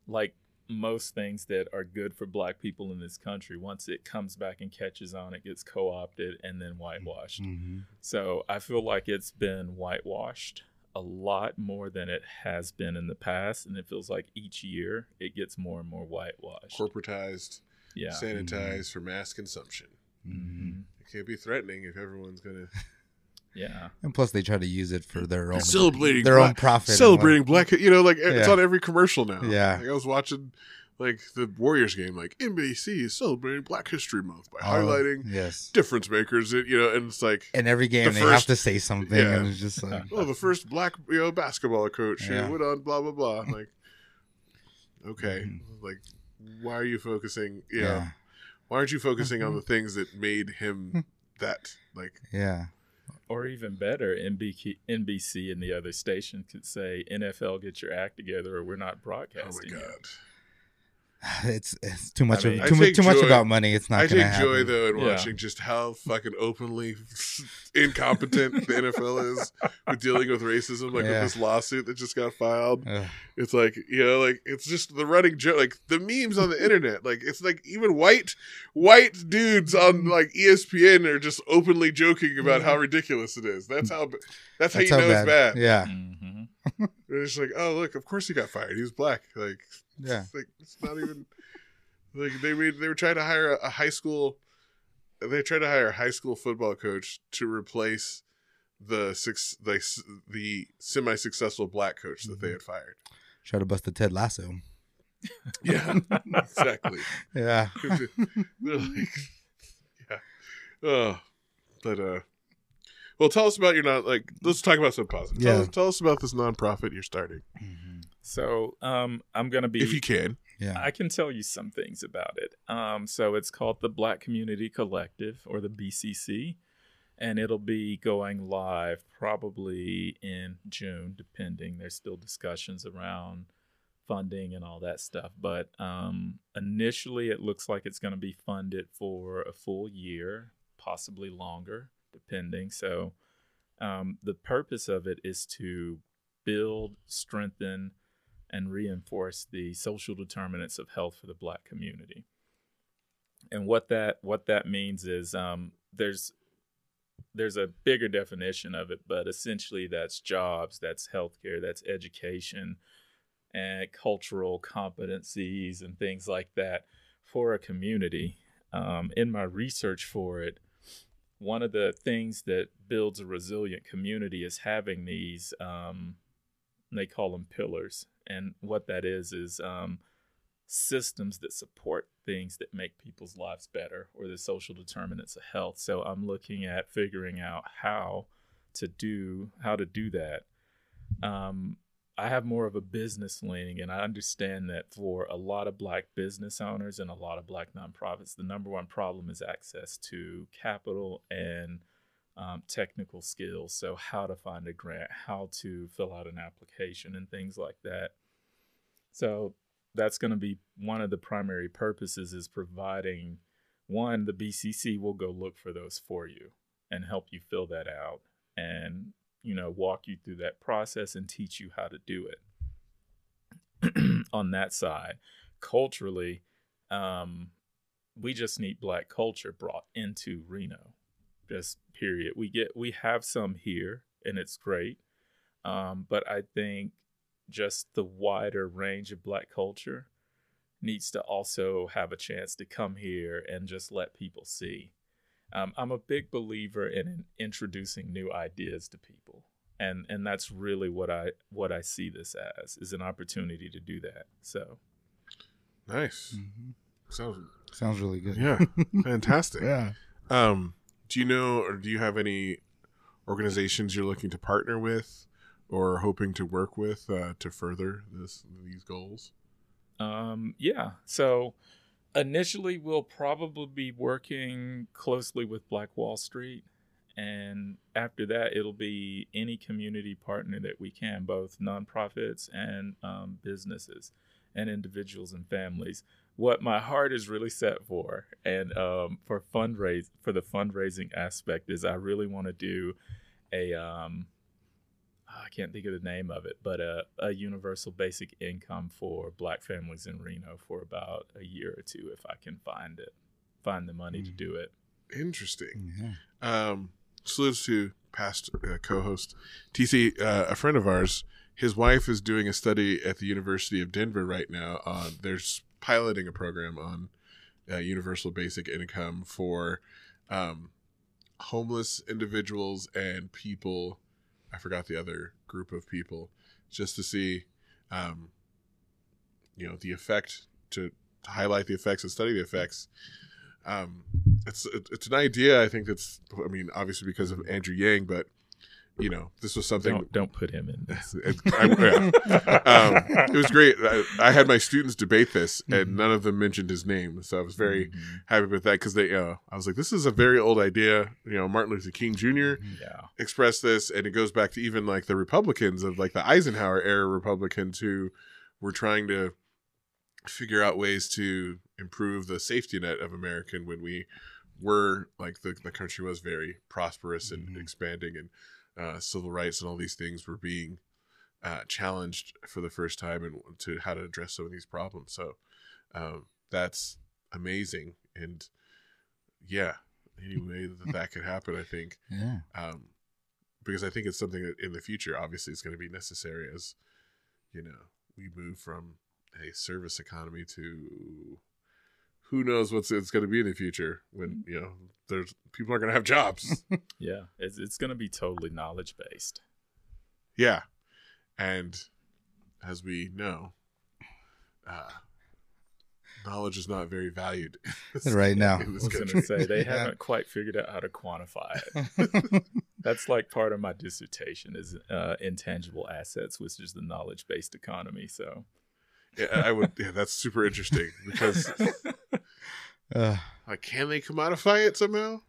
like most things that are good for black people in this country once it comes back and catches on it gets co-opted and then whitewashed Mhm. so i feel like it's been whitewashed a lot more than it has been in the past and it feels like each year it gets more and more whitewashed Corporatized, yeah sanitized for mass consumption. Mhm. It can't be threatening if everyone's gonna yeah And plus, they try to use it for their own celebrating their black- own profit. and celebrating black. You know, like it's on every commercial now. Yeah. Like, I was watching like the Warriors game. Like NBC is celebrating Black History Month by Oh, highlighting yes. difference makers. You know, and it's like. And every game The they first- have to say something, Yeah. and it's just like, Oh, the first black you know basketball coach Yeah. went on blah blah blah. I'm like, okay, Mhm. like why are you focusing? You know, yeah, why aren't you focusing on the things that made him that? Like, yeah, or even better NBC, NBC and the other station could say nfl get your act together or we're not broadcasting. oh my broadcasting it." God. it's it's too much I mean- of I too much take too much about money. It's not I gonna take joy happen. though in Yeah. watching just how fucking openly incompetent the NFL is with dealing with racism. Like Yeah. with this lawsuit that just got filed, Ugh. it's like you know, like it's just the running joke. Like the memes on the internet, like it's like even white white dudes on like ESPN are just openly joking about how ridiculous it is. That's how that's how you how know it's bad. Yeah, Mhm. They're just like, oh look, of course he got fired. He was black. Like yeah. it's like it's not even like they made they were trying to hire a, a high school they tried to hire a high school football coach to replace the six like the semi successful black coach that they had fired. Try to bust the Ted Lasso. Yeah, exactly. Yeah, like, yeah. Oh, but uh, well, tell us about your non like. Let's talk about some positive. Tell, Yeah. us, tell us about this nonprofit you're starting, so um i'm gonna be if you can. yeah. I can tell you some things about it. Um, so it's called the Black Community Collective or the BCC, and it'll be going live probably in June, depending. There's still discussions around funding and all that stuff, but um, initially it looks like it's going to be funded for a full year, possibly longer, depending. So um, the purpose of it is to build, strengthen, and reinforce the social determinants of health for the black community. And what that what that means is um, there's there's a bigger definition of it, but essentially that's jobs, that's healthcare, that's education, and cultural competencies and things like that for a community. um, in my research for it, one of the things that builds a resilient community is having these, um, they call them pillars. And what that is, is um, systems that support things that make people's lives better or the social determinants of health. So I'm looking at figuring out how to do how to do that. Um, I have more of a business leaning, and I understand that for a lot of black business owners and a lot of black nonprofits, the number one problem is access to capital and um, technical skills. So, how to find a grant, how to fill out an application, and things like that. So, that's going to be one of the primary purposes is providing one the bcc will go look for those for you and help you fill that out and you know walk you through that process and teach you how to do it. On that side culturally um, we just need black culture brought into reno. Just period. We get we have some here and it's great um, but i think just the wider range of black culture needs to also have a chance to come here and just let people see. Um, I'm a big believer in introducing new ideas to people, and and that's really what I what I see this as is an opportunity to do that. So, nice. Mhm. Sounds Sounds really good. yeah, fantastic. Yeah. Um, do you know, or do you have any organizations you're looking to partner with, or hoping to work with uh, to further this these goals? Um, yeah. So initially, we'll probably be working closely with Black Wall Street. And after that, it'll be any community partner that we can, both nonprofits and um, businesses and individuals and families. What my heart is really set for, and um, for fundraise for the fundraising aspect, is I really want to do a um, I can't think of the name of it, but a, a universal basic income for black families in Reno for about a year or two if I can find it, find the money to Mm. do it. Interesting. Yeah. Um, salutes to past uh, co-host TC, uh, a friend of ours. His wife is doing a study at the University of Denver right now. On there's piloting a program on uh, universal basic income for um, homeless individuals and people. I forgot the other group of people, just to see, um, you know, the effect to, to highlight the effects and study the effects. Um, it's it's an idea I think that's I mean obviously because of Andrew Yang, but you know this was something. Don't don't put him in I- yeah. um, it was great. I, I had my students debate this, and Mhm. none of them mentioned his name, so I was very Mhm. happy with that because they. Uh, I was like, this is a very old idea. You know, Martin Luther King Jr. Yeah. expressed this, and it goes back to even like the Republicans of like the Eisenhower era Republicans who were trying to figure out ways to improve the safety net of American when we were like the, the country was very prosperous and Mhm. expanding and uh, civil rights and all these things were being uh, challenged for the first time and to how to address some of these problems. So um, that's amazing. And yeah, any way that that could happen, I think Yeah. um, because I think it's something that in the future, obviously, is going to be necessary as you know we move from a service economy to who knows what's it's going to be in the future when you know there's people are going to have jobs. Yeah. It's it's gonna be totally knowledge based. yeah, and as we know, uh, knowledge is not very valued Right now. I was gonna say they Yeah. haven't quite figured out how to quantify it. That's like part of my dissertation is uh, intangible assets, which is the knowledge based economy. So Yeah, I would. Yeah, that's super interesting because Uh, like, can they commodify it somehow?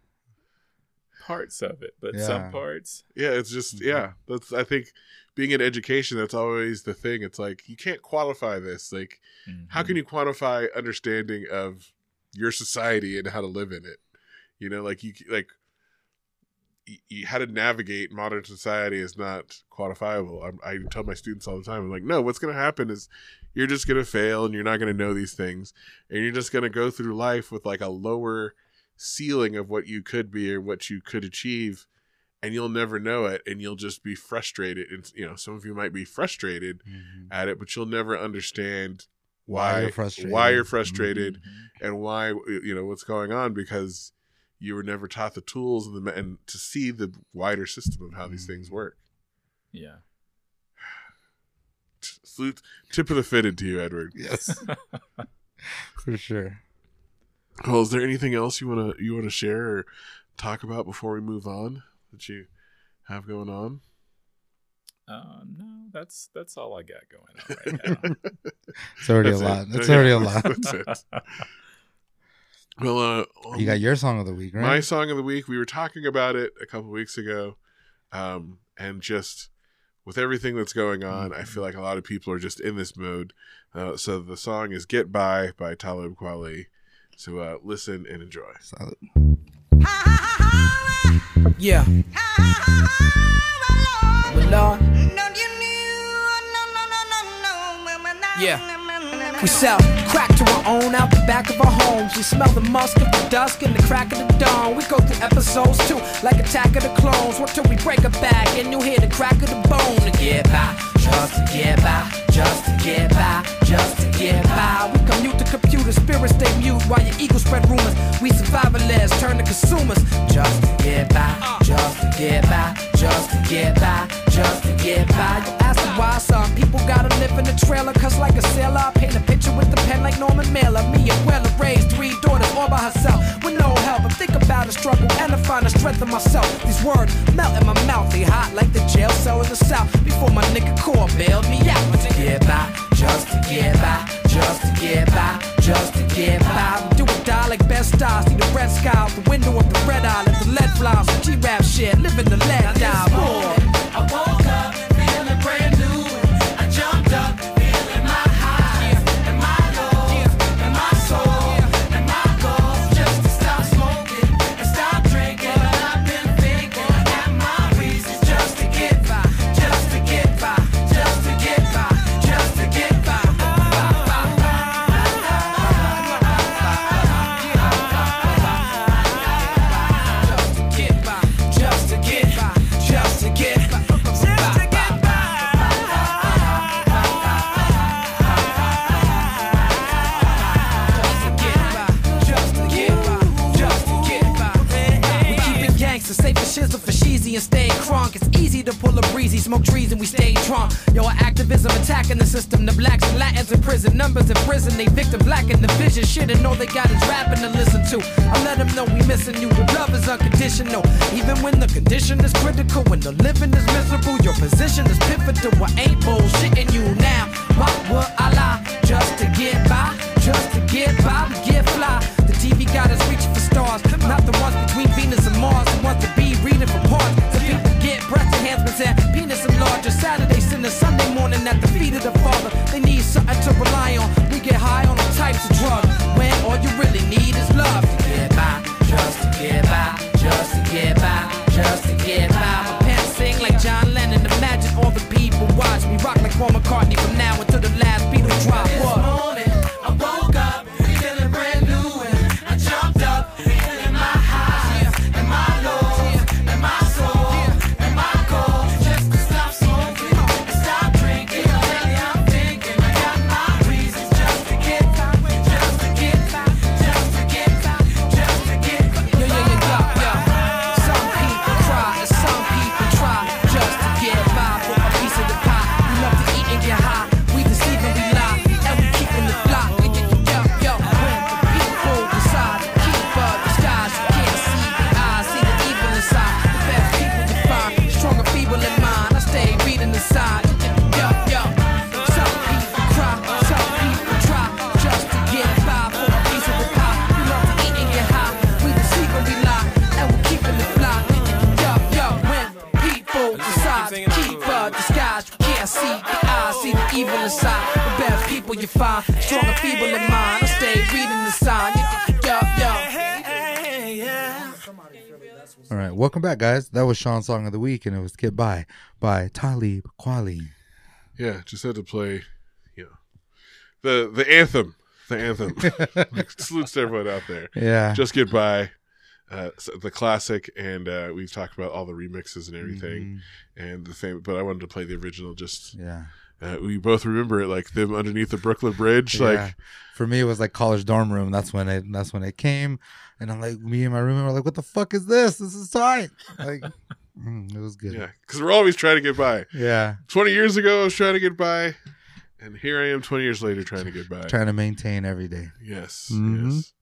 parts of it, but Yeah. some parts, Yeah, it's just yeah. That's I think being in education, that's always the thing. It's like you can't quantify this. Like, how can you quantify understanding of your society and how to live in it? You know, like you like y- y- how to navigate modern society is not quantifiable. I'm, I tell my students all the time, I'm like, no, what's going to happen is you're just going to fail and you're not going to know these things, and you're just going to go through life with like a lower ceiling of what you could be or what you could achieve and you'll never know it and you'll just be frustrated and you know some of you might be frustrated mhm. at it but you'll never understand why you're frustrated. why you're frustrated, Mhm. and why you know what's going on because you were never taught the tools and the and to see the wider system of how these things work. Yeah. Salute, tip of the fitted to you, Edward. Yes. For sure. Well, is there anything else you wanna you wanna share or talk about before we move on that you have going on? Uh, no, that's that's all I got going on right now. It's already That's a it. lot. It's already a lot. That's it. Well, uh, You got your song of the week, right? my song of the week. We were talking about it a couple weeks ago, um, and just with everything that's going on, I feel like a lot of people are just in this mode. Uh, so the song is "Get By" by Talib Kweli. So uh, listen and enjoy. Solid. Yeah. Well, Lord. Yeah. We sell crack to our own out the back of our homes. We smell the musk of the dusk and the crack of the dawn. We go through episodes too, like Attack of the Clones. What till we break a back and you hear the crack of the bone to get by, just to get by, just to get by, just to get by. We commute to computer spirits stay mute while your ego spread rumors. We survivalists turn to consumers, just to get by, just to get by, just to get by, just to get by. You ask why some people gotta live in a trailer, cause like a sailor, I paint a picture with the pen like Norman Mailer. Me and Weller raised three daughters all by herself with no think about the struggle and I find the strength in myself. These words melt in my mouth, they hot like the jail cell in the south. Before my nigga core bailed me out. Just to get by, just to get by, just to get by, just to get by. Do or die like Bed-Stuy, see the red sky out the window of the red eye, let the lead fly. Some G-rap shit, living the lead die. Boy. For and stay crunk. It's easy to pull a breezy, smoke trees and we stay drunk. Yo, our activism attacking the system. The blacks and Latins in prison, numbers in prison. They victim lacking the vision. Shit, and all they got is rapping to listen to. I let them know we missing you. The love is unconditional. Even when the condition is critical, when the living is miserable, your position is pivotal. I ain't bullshitting you now. Why would I lie? Just to get by, just to get by, welcome back, guys. That was Shaughn's song of the week, and it was "Get By" by Talib Kweli. Yeah, just had to play, you know, the the anthem, the anthem. Salutes to everyone out there. Yeah, Just get by. Uh, the classic, and uh, we've talked about all the remixes and everything, Mhm. and the fame. But I wanted to play the original just Yeah, Uh, we both remember it, like them underneath the Brooklyn Bridge. Yeah. Like, for me, it was like college dorm room. That's when it. That's when it came, and I'm like, me and my roommate were like, "What the fuck is this? This is tight." Like, mm, it was good. yeah, because we're always trying to get by. yeah. 20 years ago, I was trying to get by, and here I am 20 years later trying to get by. Trying to maintain every day. Yes, Mhm. yes.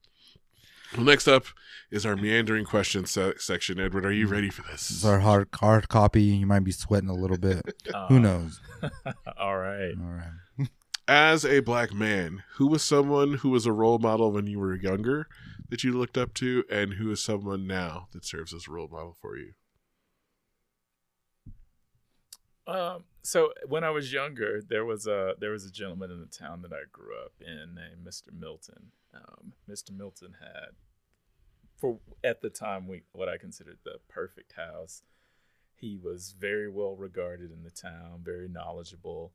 Well, next up is our meandering question se- section. Edward, are you ready for This It's our hard hard copy. You might be sweating a little bit. Uh, Who knows? All right. All right. As a black man, who was someone who was a role model when you were younger that you looked up to, and who is someone now that serves as a role model for you? Um, so when I was younger, there was a there was a gentleman in the town that I grew up in named Mr. Milton. Um, Mr. Milton had, for at the time, we what I considered the perfect house. He was very well regarded in the town, very knowledgeable,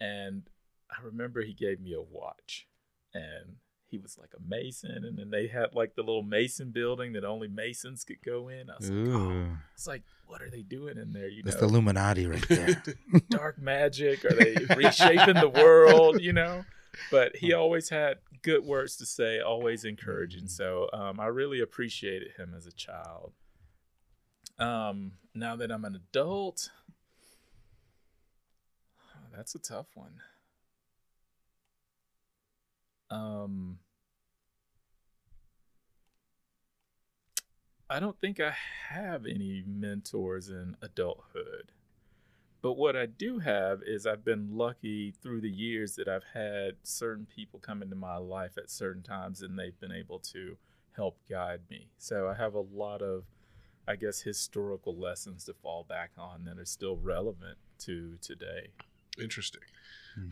and I remember he gave me a watch, and he was like a mason, and then they had like the little mason building that only masons could go in. I was like, oh, it's like, what are they doing in there? You that's know, the Illuminati right there. dark magic? Are they reshaping the world? You know. But he always had good words to say, always encouraging. So um, I really appreciated him as a child. Um, now that I'm an adult, that's a tough one. Um, I don't think I have any mentors in adulthood. But what I do have is I've been lucky through the years that I've had certain people come into my life at certain times and they've been able to help guide me. So I have a lot of, I guess, historical lessons to fall back on that are still relevant to today. Interesting.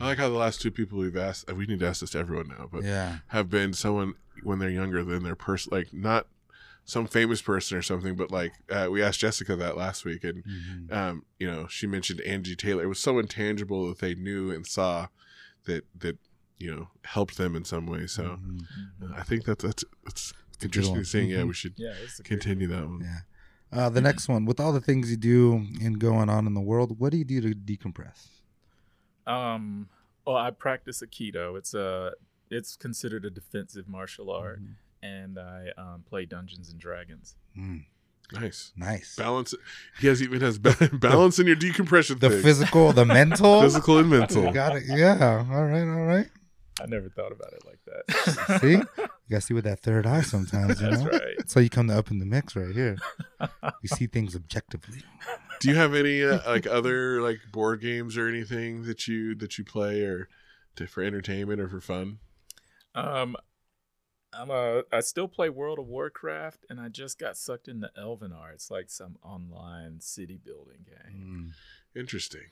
I like how the last two people we've asked, uh, we need to ask this to everyone now, but yeah. have been someone when they're younger than their person, like not some famous person or something, but like uh, we asked Jessica that last week, and Mhm. um, you know she mentioned Angie Taylor. It was so intangible that they knew and saw that that you know helped them in some way. So Mhm. uh, I think that that's that's a interesting one. thing. Yeah, we should Yeah, it's a great- continue that one. Yeah. Uh, the next one, with all the things you do and going on in the world, what do you do to decompress? Um, well, I practice Aikido. It's a it's considered a defensive martial art, and I um, play Dungeons and Dragons. Mm, Nice nice. balance. He has even has ba- balance in your decompression. The thing. physical, the mental. physical and mental. Got it. Yeah. All right. All right. I never thought about it like that. See, you gotta see with that third eye sometimes. You That's know. right. That's how you come to up in the mix right here. You see things objectively. Do you have any uh, like other like board games or anything that you that you play or to, for entertainment or for fun? Um, I'm a I still play World of Warcraft, and I just got sucked into Elvenar. It's like some online city building game. Mm. Interesting.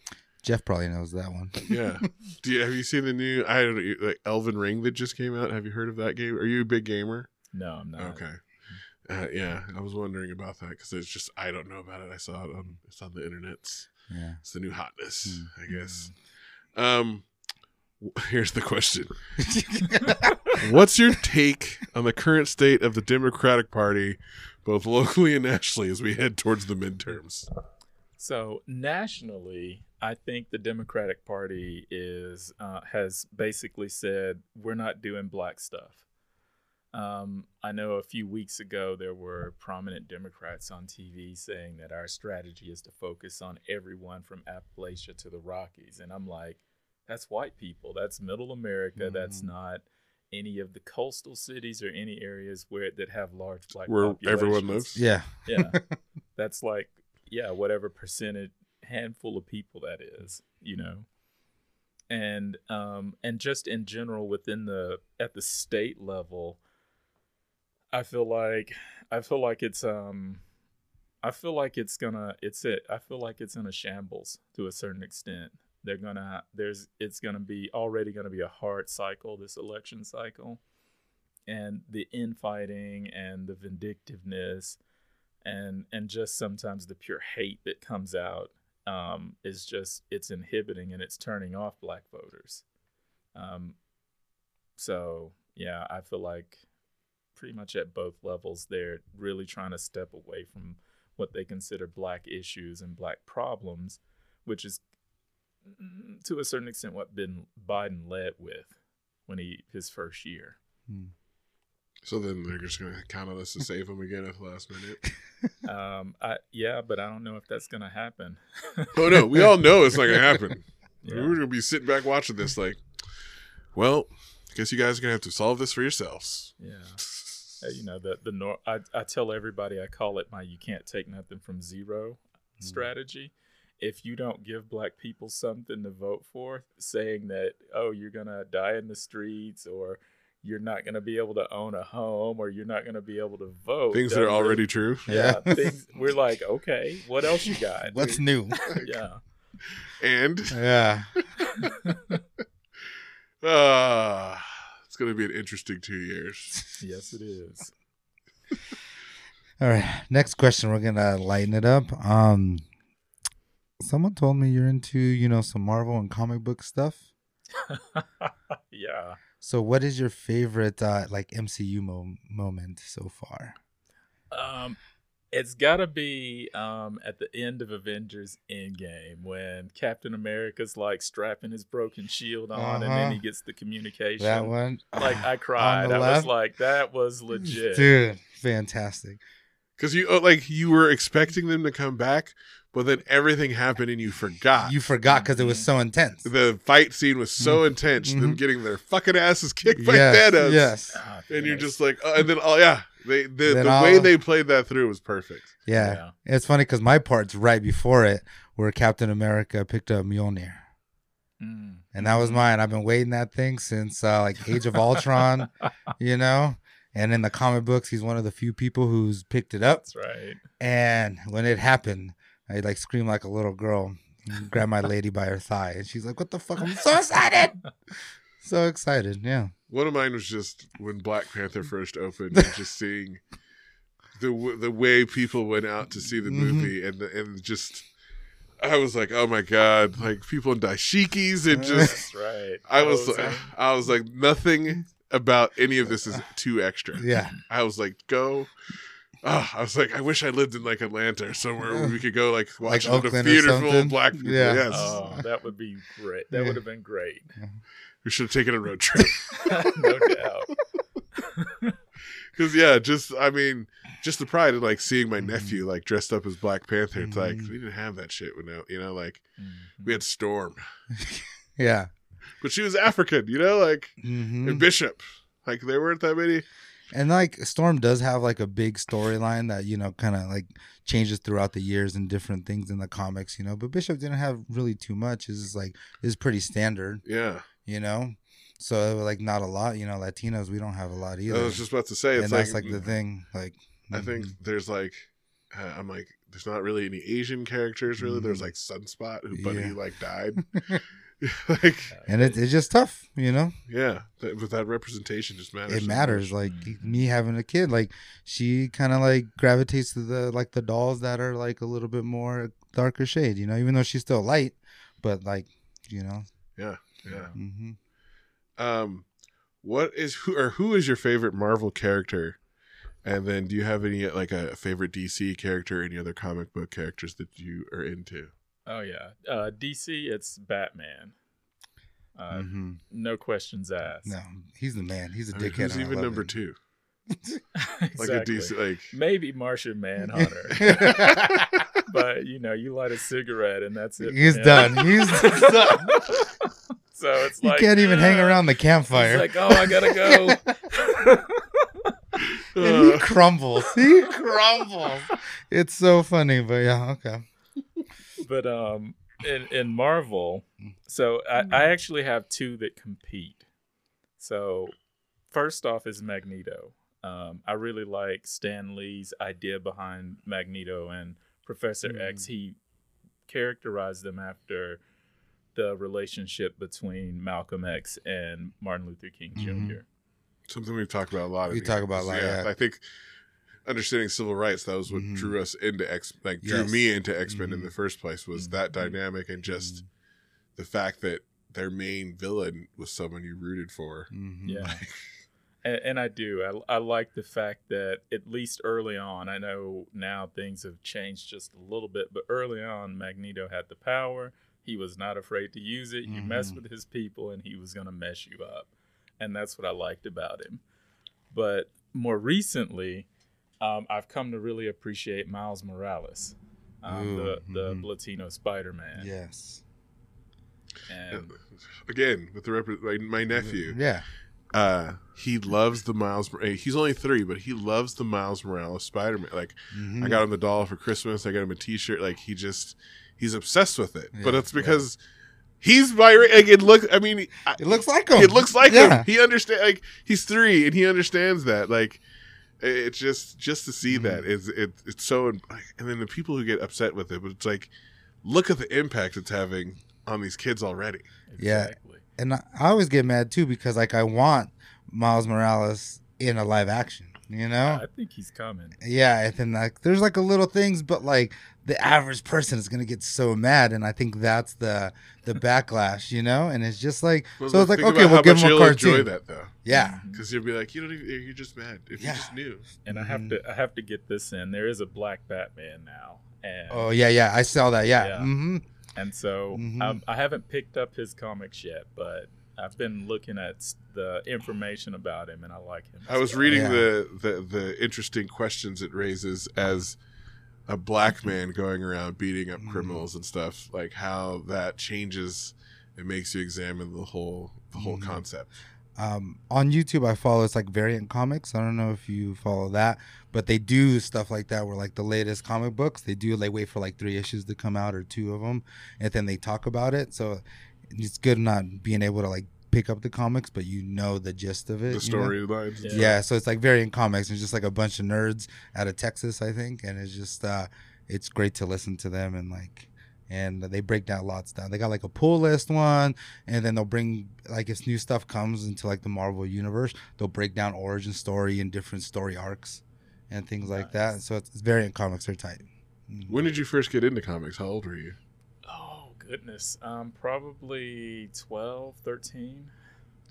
Jeff probably knows that one. Yeah. Do you have you seen the new I don't know like Elven Ring that just came out? Have you heard of that game? Are you a big gamer? No, I'm not. Okay. Uh, yeah, I was wondering about that because it's just I don't know about it. I saw it on it's on the internet. It's, Yeah. it's the new hotness, Hmm. I guess. Um, w- here's the question: What's your take on the current state of the Democratic Party, both locally and nationally, as we head towards the midterms? So nationally, I think the Democratic Party is uh, has basically said we're not doing black stuff. Um, I know a few weeks ago there were prominent Democrats on TV saying that our strategy is to focus on everyone from Appalachia to the Rockies, and I'm like, that's white people, that's Middle America, that's Mhm. not any of the coastal cities or any areas where that have large black Where everyone populations lives? Yeah. yeah that's like yeah whatever percentage handful of people that is you know and um and just in general within the at the state level i feel like i feel like it's um i feel like it's gonna it's it i feel like it's in a shambles to a certain extent they're gonna there's it's gonna be already gonna be a hard cycle this election cycle and the infighting and the vindictiveness and and just sometimes the pure hate that comes out um, is just it's inhibiting and it's turning off black voters. Um, so yeah, I feel like pretty much at both levels they're really trying to step away from what they consider black issues and black problems, which is mm, to a certain extent what bin Biden led with when he his first year. So then they're just gonna count on us to save him again at the last minute. Um, I yeah, but I don't know if that's gonna happen. Oh no, we all know it's not gonna happen. Yeah. We're gonna be sitting back watching this, like, well, guess you guys are gonna have to solve this for yourselves. Yeah. You know the the nor- I, I tell everybody I call it my you can't take nothing from zero mm-hmm. strategy. If you don't give black people something to vote for, saying that oh you're gonna die in the streets or you're not gonna be able to own a home or you're not gonna be able to vote, Things that are doesn't really- already true. yeah, Yeah. things, we're like okay, what else you got? What's new? yeah, And yeah. Uh it's gonna be an interesting two years. yes it is. All right. Next question. We're gonna lighten it up. Um, someone told me you're into, you know, some Marvel and comic book stuff. yeah. So, what is your favorite, uh, like MCU mo- moment so far? Um, it's got to be um at the end of Avengers Endgame when Captain America's like strapping his broken shield on, and then Uh-huh. he gets the communication. That one, Like I cried. the I was like, that was legit. dude, fantastic. Because you uh, like you were expecting them to come back, but then everything happened and you forgot. You forgot because it was so intense. the fight scene was so intense, them Mhm. getting their fucking asses kicked by yes, Thanos. yes, Ah, And you're just like, oh, and then oh yeah, they the, Then the all- way they played that through was perfect. yeah. Yeah. It's funny because my part's right before it, where Captain America picked up Mjolnir. Mm. and that was mine. I've been waiting that thing since uh, like Age of Ultron, you know. And in the comic books, he's one of the few people who's picked it up. That's right. And when it happened, I like screamed like a little girl, and grabbed my lady by her thigh, and she's like, "What the fuck? I'm so excited, so excited!" Yeah, One of mine was just when Black Panther first opened, and just seeing the the way people went out to see the Mhm. movie, and the, and just I was like, oh my god, like people in dashikis and just That's right. I was Posing. I was like nothing about any of this is too extra. yeah, I was like, go. Oh, I was like, I wish I lived in like Atlanta or somewhere where we could go like watch Like it in a Oakland or theater full of black people. Yeah. Yes, Oh, that would be great. That Yeah. would have been great. We should have taken a road trip. no doubt. Because yeah, just I mean, just the pride of like seeing my Mhm. nephew like dressed up as Black Panther. It's like Mhm. we didn't have that shit when you know, like Mhm. we had Storm, yeah. but she was African, you know, like hmm and Bishop. Like there weren't that many. And like Storm does have like a big storyline that you know kind of like changes throughout the years and different things in the comics, you know. But Bishop didn't have really too much. It's just like it's pretty standard, Yeah, you know. So like not a lot, you know. Latinos we don't have a lot either. I was just about to say. It's and like, that's like the thing. Like I think mhm. there's like uh, I'm like there's not really any Asian characters really. There's Mhm. like Sunspot, who but he Yeah. like died. like and it, it's just tough, you know. yeah, that, but that representation just matters. It matters. Like me having a kid, like she kind of like gravitates to the like the dolls that are like a little bit more darker shade, you know. Even though she's still light, but like you know. yeah. Hmm Um, what is who or who is your favorite Marvel character? And then, do you have any like a favorite DC character, any other comic book characters that you are into? Oh yeah. Uh, DC, it's Batman. Uh, hmm No questions asked. No, he's the man. He's a I mean, dickhead. who's even number it. two? exactly. Like a DC, like Maybe Martian Manhunter, but you know, you light a cigarette and that's it. he's him. done. He's done. So it's You can't even hang uh, around the campfire. like, oh, I gotta go. and he crumbles. He crumbles. It's so funny, but yeah, okay. but um, in in Marvel, so I, I actually have two that compete. So first off is Magneto. Um, I really like Stan Lee's idea behind Magneto and Professor X. He characterized them after the relationship between Malcolm X and Martin Luther King Mhm. Jr. something we've talked about a lot. We talk about a lot, yeah. I think understanding civil rights that was what Mhm. drew us into X, like drew Yes. me into X Men in Mhm. the first place was Mhm. that dynamic and just the fact that their main villain was someone you rooted for. Mhm. Yeah. And, and I do. I, I like the fact that at least early on, I know now things have changed just a little bit, but early on, Magneto had the power. He was not afraid to use it. You mess Mhm. with his people, and he was going to mess you up. And that's what I liked about him. But more recently, um, I've come to really appreciate Miles Morales, um, Ooh, the the mhm. Latino Spider Man. Yes. And Again, with the rep- my, my nephew, Yeah. uh, he loves the Miles. Mor- He's only three, but he loves the Miles Morales Spider Man. Like Mhm. I got him the doll for Christmas. I got him a T-shirt. Like he just he's obsessed with it. but it's because he's my like it look. I mean, I- It looks like him. it looks like Yeah. him. He understand. Like he's three and he understands that. Like it's just just to see that Mm-hmm. is it. It's so and then the people who get upset with it, but it's like look at the impact it's having on these kids already. Yeah. and I I always get mad too because like I want Miles Morales in a live action, you know? I think he's coming. Yeah, and then like there's like a little things, but like the average person is gonna get so mad, and I think that's the the backlash, you know. And it's just like Well, so it's like okay, we'll how give much them a you'll enjoy that though, Yeah, because you'll be like, you don't even. You're just mad if Yeah. you just knew. And I have Mhm. to I have to get this in. There is a black Batman now, and oh yeah, yeah, I saw that. Yeah, Yeah. hmm and so Mhm. um, I haven't picked up his comics yet, but I've been looking at the information about him, and I like him. I was well. reading Yeah. the, the the interesting questions it raises as a black man going around beating up Mhm. criminals and stuff, like how that changes. It makes you examine the whole the whole Mhm. concept. Um, on YouTube, I follow it's like Variant Comics. I don't know if you follow that, but they do stuff like that where like the latest comic books they do they wait for like three issues to come out or two of them, and then they talk about it. So it's good not being able to like pick up the comics, but you know the gist of it. The you know? storylines. Yeah. Yeah. so it's like Variant Comics. It's just like a bunch of nerds out of Texas, I think, and it's just uh, it's great to listen to them and like. And they break down lots down. They got like a pull list one, and then they'll bring like if new stuff comes into like the Marvel universe, they'll break down origin story and different story arcs and things like that. So it's, it's variant comics are tight. Mhm. When did you first get into comics? How old were you? Goodness, um, probably 12, 13.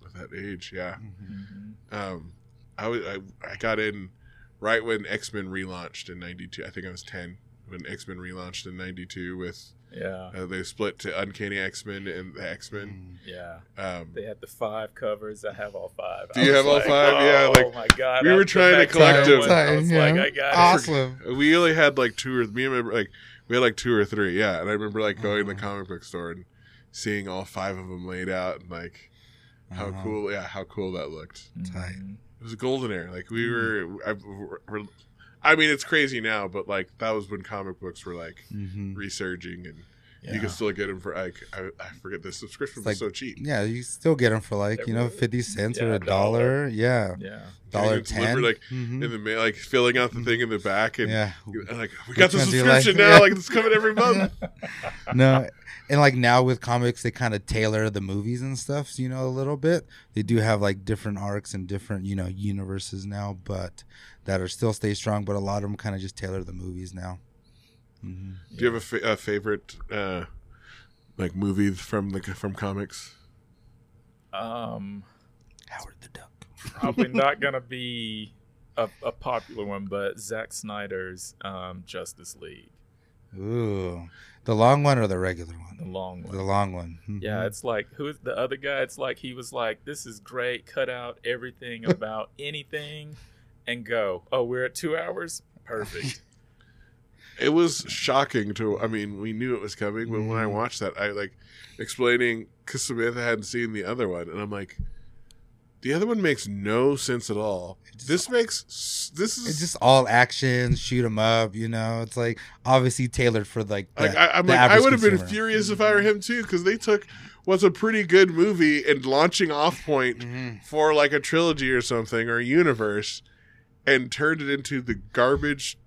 At that age, yeah. Mhm. Mhm. Um, I was I, I got in right when X Men relaunched in '92. I think I was ten when X Men relaunched in '92 with Yeah, uh, they split to Uncanny X Men and the X Men. Mhm. yeah. Um, They had the five covers. I have all five. Do I you was have all like, five? Yeah, Like, Oh like, my god. we I- were trying to back collect cover them. one, I was Yeah. like, I got it. Awesome. we only had like two or me and my like we had like two or three, yeah. And I remember like going to the Uh-huh. comic book store and seeing all five of them laid out and like how Uh-huh. cool, yeah, how cool that looked. Tight. Mhm. It was a golden era. Like we Mm-hmm. were, I, we're, I mean, it's crazy now, but like that was when comic books were like Mhm. resurging, and you Yeah. could still get them for like I, I forget the subscription It's was so cheap. Yeah, you still get them for like They you know fifty cents yeah, or a a dollar. dollar. Yeah, Yeah. dollar ten. like, Mhm. In the mail, like filling out the thing in the back, and yeah, like we got the Which one do you like? subscription now. Yeah. Like it's coming every month. no and like now with comics they kind of tailor the movies and stuff you know a little bit they do have like different arcs and different you know universes now but that are still stay strong but a lot of them kind of just tailor the movies now hmm Do you have a, fa- a favorite uh, like movie from the from comics? Um, howard the duck probably not gonna be a, a popular one, but Zack Snyder's um, Justice League, ooh the long one or the regular one? the long one. the long one Mhm. Yeah, it's like who's the other guy? It's like he was like, "This is great. Cut out everything about anything, and go." Oh, we're at two hours. Perfect. It was shocking to. I mean, we knew it was coming, but when I Mhm. watched that, I like explaining because Samantha hadn't seen the other one, and I'm like, the other one makes no sense at all. just- This makes this is it's just all action shoot 'em up you know it's like obviously tailored for like the, like I, I'm the like I would have been consumer. furious if I were him too because they took what's a pretty good movie and launching off point Mhm. for like a trilogy or something or a universe and turned it into the garbage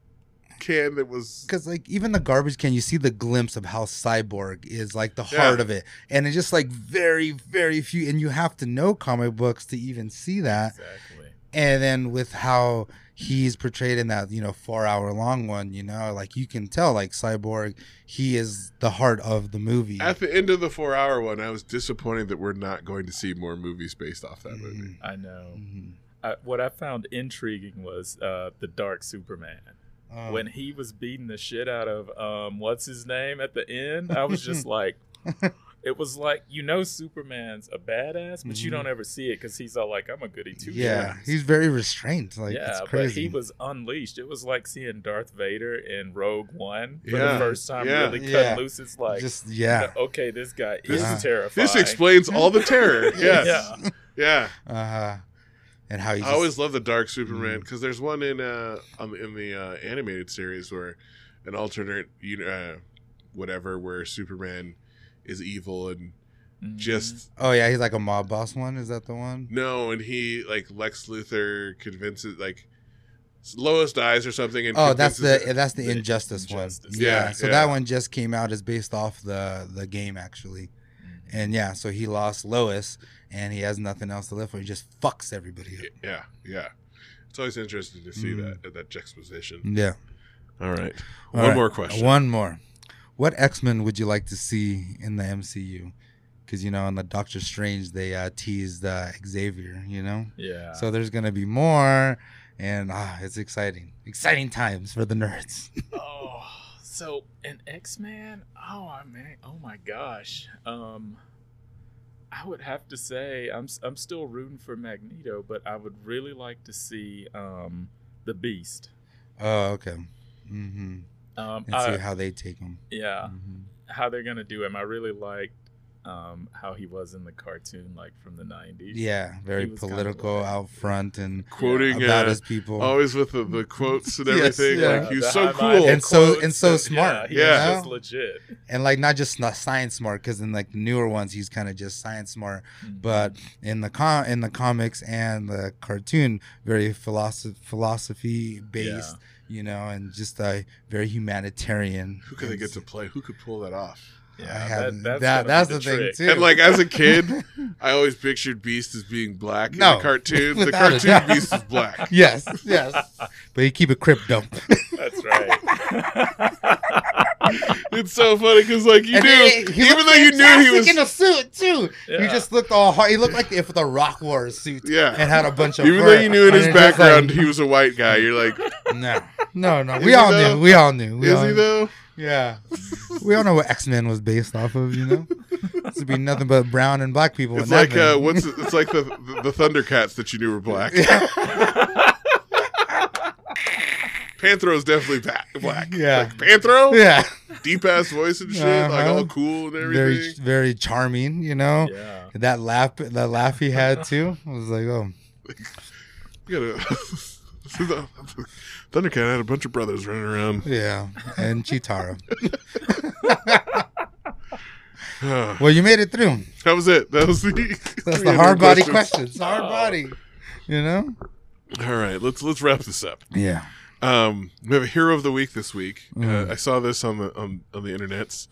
can that was because like even the garbage can you see the glimpse of how cyborg is like the Yeah. heart of it and it's just like very very few and you have to know comic books to even see that exactly. and then with how he's portrayed in that you know four hour long one you know like you can tell like cyborg he is the heart of the movie At the end of the four hour one, I was disappointed that we're not going to see more movies based off that movie. I know. Mhm. I, what I found intriguing was uh, the Dark Superman. Oh. When he was beating the shit out of um, what's his name at the end, I was just like, it was like you know Superman's a badass, but you Mhm. don't ever see it because he's all like, "I'm a goody two-shoes. yeah, shoes." he's very restrained. Like yeah, it's but he was unleashed. It was like seeing Darth Vader in Rogue One for Yeah, the first time. yeah. Really cut Yeah. loose. It's like, just yeah. okay, this guy This is is- terrifying. This explains all the terror. Yes. Yeah. Yeah. Uh-huh. And how he I just, always love the Dark Superman Mm. because there's one in uh on, in the uh, animated series where an alternate you uh, whatever where Superman is evil and just Oh yeah, he's like a mob boss one. Is that the one? no and he like Lex Luthor convinces like Lois dies or something and Oh, that's convinces the that's the, the injustice, Injustice. one. Yeah. Yeah, so yeah. that one just came out is based off the the game actually. Mhm. And yeah, so he lost Lois and he has nothing else to live for. He just fucks everybody up. yeah yeah it's always interesting to see Mm. that that juxtaposition Yeah. all right All one right, more question One more. What X Men would you like to see in the MCU? Because you know, in the Doctor Strange, they uh, teased uh, Xavier. You know, Yeah. so there's gonna be more, and ah, it's exciting, exciting times for the nerds. oh, so an X Man. Oh, I mean, oh my gosh. Um, I would have to say I'm I'm still rooting for Magneto, but I would really like to see um the Beast. oh, okay. Mm-hmm. Um, And I- see how they take him. yeah, Mhm. how they're gonna do him. I really liked um how he was in the cartoon, like from the '90s. Yeah, very He was kinda political, like- out front, and quoting about uh, his people. always with the, the quotes and Yes, everything yeah. like he's so cool And so- and so smart, Yeah, Yeah. he's just legit. and like not just not science smart, because in like the newer ones, he's kind of just science smart. but in the com in the comics and the cartoon very philosophy philosophy based you know and just a very humanitarian who could they get to play who could pull that off I yeah, haven't- that, that- that's, that's gonna the thing, trick. too. And like as a kid, I always pictured Beast as being black. in No, the cartoon, the cartoon doubt. Beast is black. yes yes but you keep a crypt dump That's right. It's so funny because like you And knew, he- he even though you knew he fantastic was, in a suit too he just looked all hard he looked like if the rock wore a suit Yeah. and had a bunch of even though you knew in his background like, he was a white guy, you're like, no no no we all though? knew we all knew we is all he knew. though? Yeah. we all know what X Men was based off of, you know? This would be nothing but brown and black people. It's like uh, what's it's like the, the the Thundercats that you knew were black. Panthro is definitely ba- black. Yeah. like Panthro, yeah. deep ass voice and shit, like Uh-huh. all cool and Very everything. very charming, you know? yeah. That laugh that laugh he had too. I was like, oh You gotta, Thundercat had a bunch of brothers running around. yeah. And Cheetara. Well, you made it through. that was it. That was the That's the hard body questions. questions. Hard body. You know? All right, let's let's wrap this up. Yeah. Um, we have a hero of the week this week. Mm. Uh, I saw this on the on, on the internets.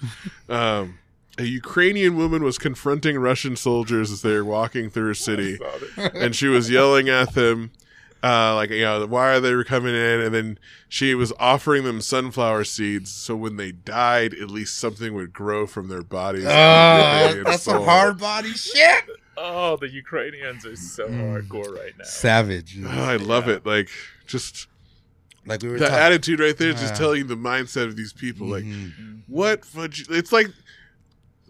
Um, a Ukrainian woman was confronting Russian soldiers as they were walking through a city, and she was yelling at them, uh, like you know, why are they coming in? And then she was offering them sunflower seeds, so when they died, at least something would grow from their bodies. Oh, And that's some hard body shit. Oh, the Ukrainians are so Mm. hardcore right now. Savage. Oh, I love it. Like just Like we were the talking. attitude right there, is just Yeah. telling you the mindset of these people. Like Mhm. what would you, it's like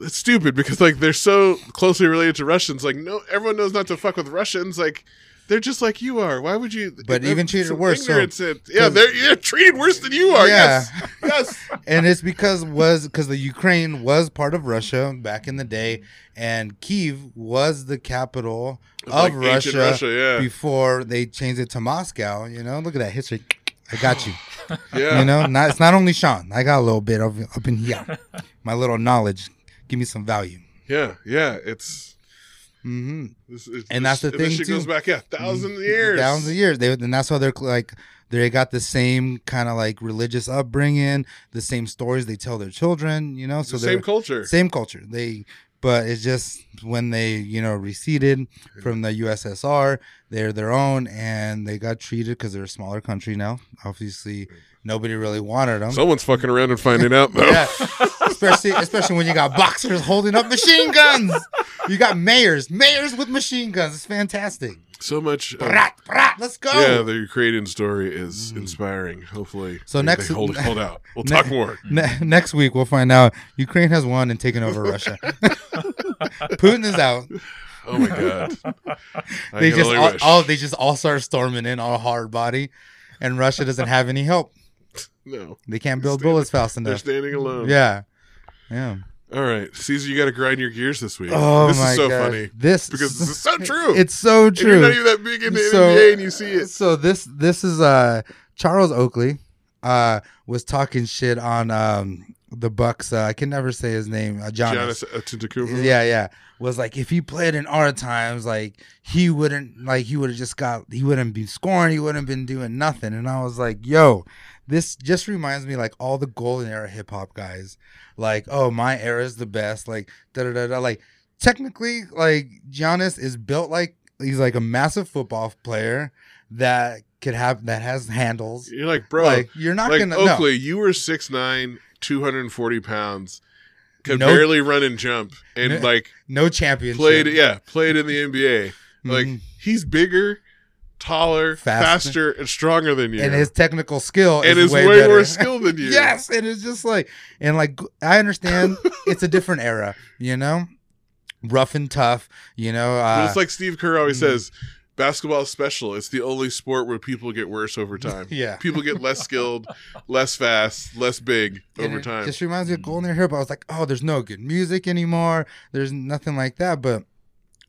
it's stupid because like they're so closely related to Russians. Like no, everyone knows not to fuck with Russians. Like they're just like you are. Why would you? But even treated worse, so- yeah, they're yeah, treated worse than you are. Yeah. Yes, yes. and it's because was because the Ukraine was part of Russia back in the day, and Kiev was the capital of Like Russia, Russia, yeah. before they changed it to Moscow. You know, look at that history. I got you. Yeah, You know, not it's not only Shaughn. I got a little bit of up in here. My little knowledge, give me some value. yeah, yeah. It's, hmm this, it's And that's the this thing, shit goes too. back yeah, thousand years. Thousands of years. They and that's why they're like they got the same kind of like religious upbringing, the same stories they tell their children. You know, so the same culture. same culture. They, but it's just when they, you know, receded from the USSR, they're their own, and they got treated because they're a smaller country now. Obviously, nobody really wanted them. Someone's fucking around and finding out though. yeah, especially especially when you got boxers holding up machine guns. You got mayors, mayors with machine guns. It's fantastic. So much. uh, Brat, brat. let's go. Yeah, the Ukrainian story is inspiring. Hopefully, So they- next- they hold, hold out. We'll Ne- talk more. Ne- next week we'll find out Ukraine has won and taken over Russia. Putin is out. Oh my god! They just all, all they just all start storming in on a hard body, and Russia doesn't have any help. No, They can't build Stand- bullets fast enough. they're standing alone. Yeah, yeah. All right, Caesar, you got to grind your gears this week. Oh this my is so gosh. funny This because this is so true. It's so And you're not true. even that big into So- NBA, and you see it. So this this is uh Charles Oakley uh was talking shit on um the Bucks. Uh, I can never say his name. Uh, Giannis. Yeah, yeah. Was like if he played in our times, like he wouldn't like he would have just got he wouldn't be scoring, he wouldn't been doing nothing. And I was like, yo, this just reminds me like all the golden era hip hop guys. Like, oh, my era is the best. Like, da da da da. Like, technically, like Giannis is built like he's like a massive football player that could have that has handles. You're like, bro, like you're not like gonna Oakley, you were 6'9", 240 pounds, could No- barely run and jump, and No- like no no championship. played, yeah, played in the NBA. Like Mhm. he's bigger, taller, Faster. faster, and stronger than you, and his technical skill and is is way, way, better. more skilled than you. Yes, and it's just like, and like I understand it's a different era, you know, rough and tough, you know. But Uh, it's like Steve Kerr always mm. says, basketball is special. It's the only sport where people get worse over time. Yeah. people get less skilled, less fast, less big and over it time. Just reminds me of Golden Era, but I was like, oh, there's no good music anymore. There's nothing like that. But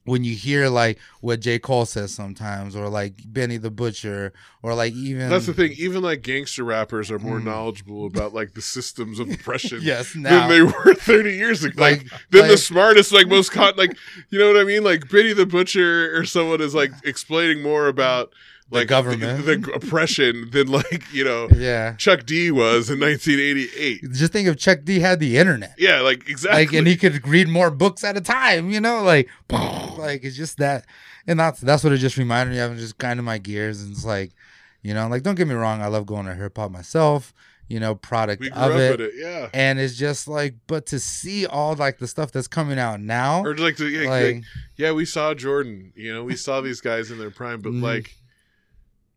when you hear like what J. Cole says sometimes, or like Benny the Butcher, or like even That's the thing. Even like gangster rappers are more Mm. knowledgeable about like the systems of oppression Yes, now than they were 30 years ago. Like, Like- than the smartest, like most con, like you know what I mean? Like Benny the Butcher or someone is like explaining more about like government. the, the oppression than like you know yeah. Chuck D was in 1988. Just think if Chuck D had the internet. Yeah, like exactly. like and he could read more books at a time you know like like it's just that and that's that's what it just reminded me of just kind of my gears and it's like you know like don't get me wrong i love going to hip hop myself you know product we grew of up it, it. Yeah. and it's just like but to see all like the stuff that's coming out now Or like, to, yeah, like like, yeah, we saw Jordan. You know, we saw these guys in their prime, but Mhm. like,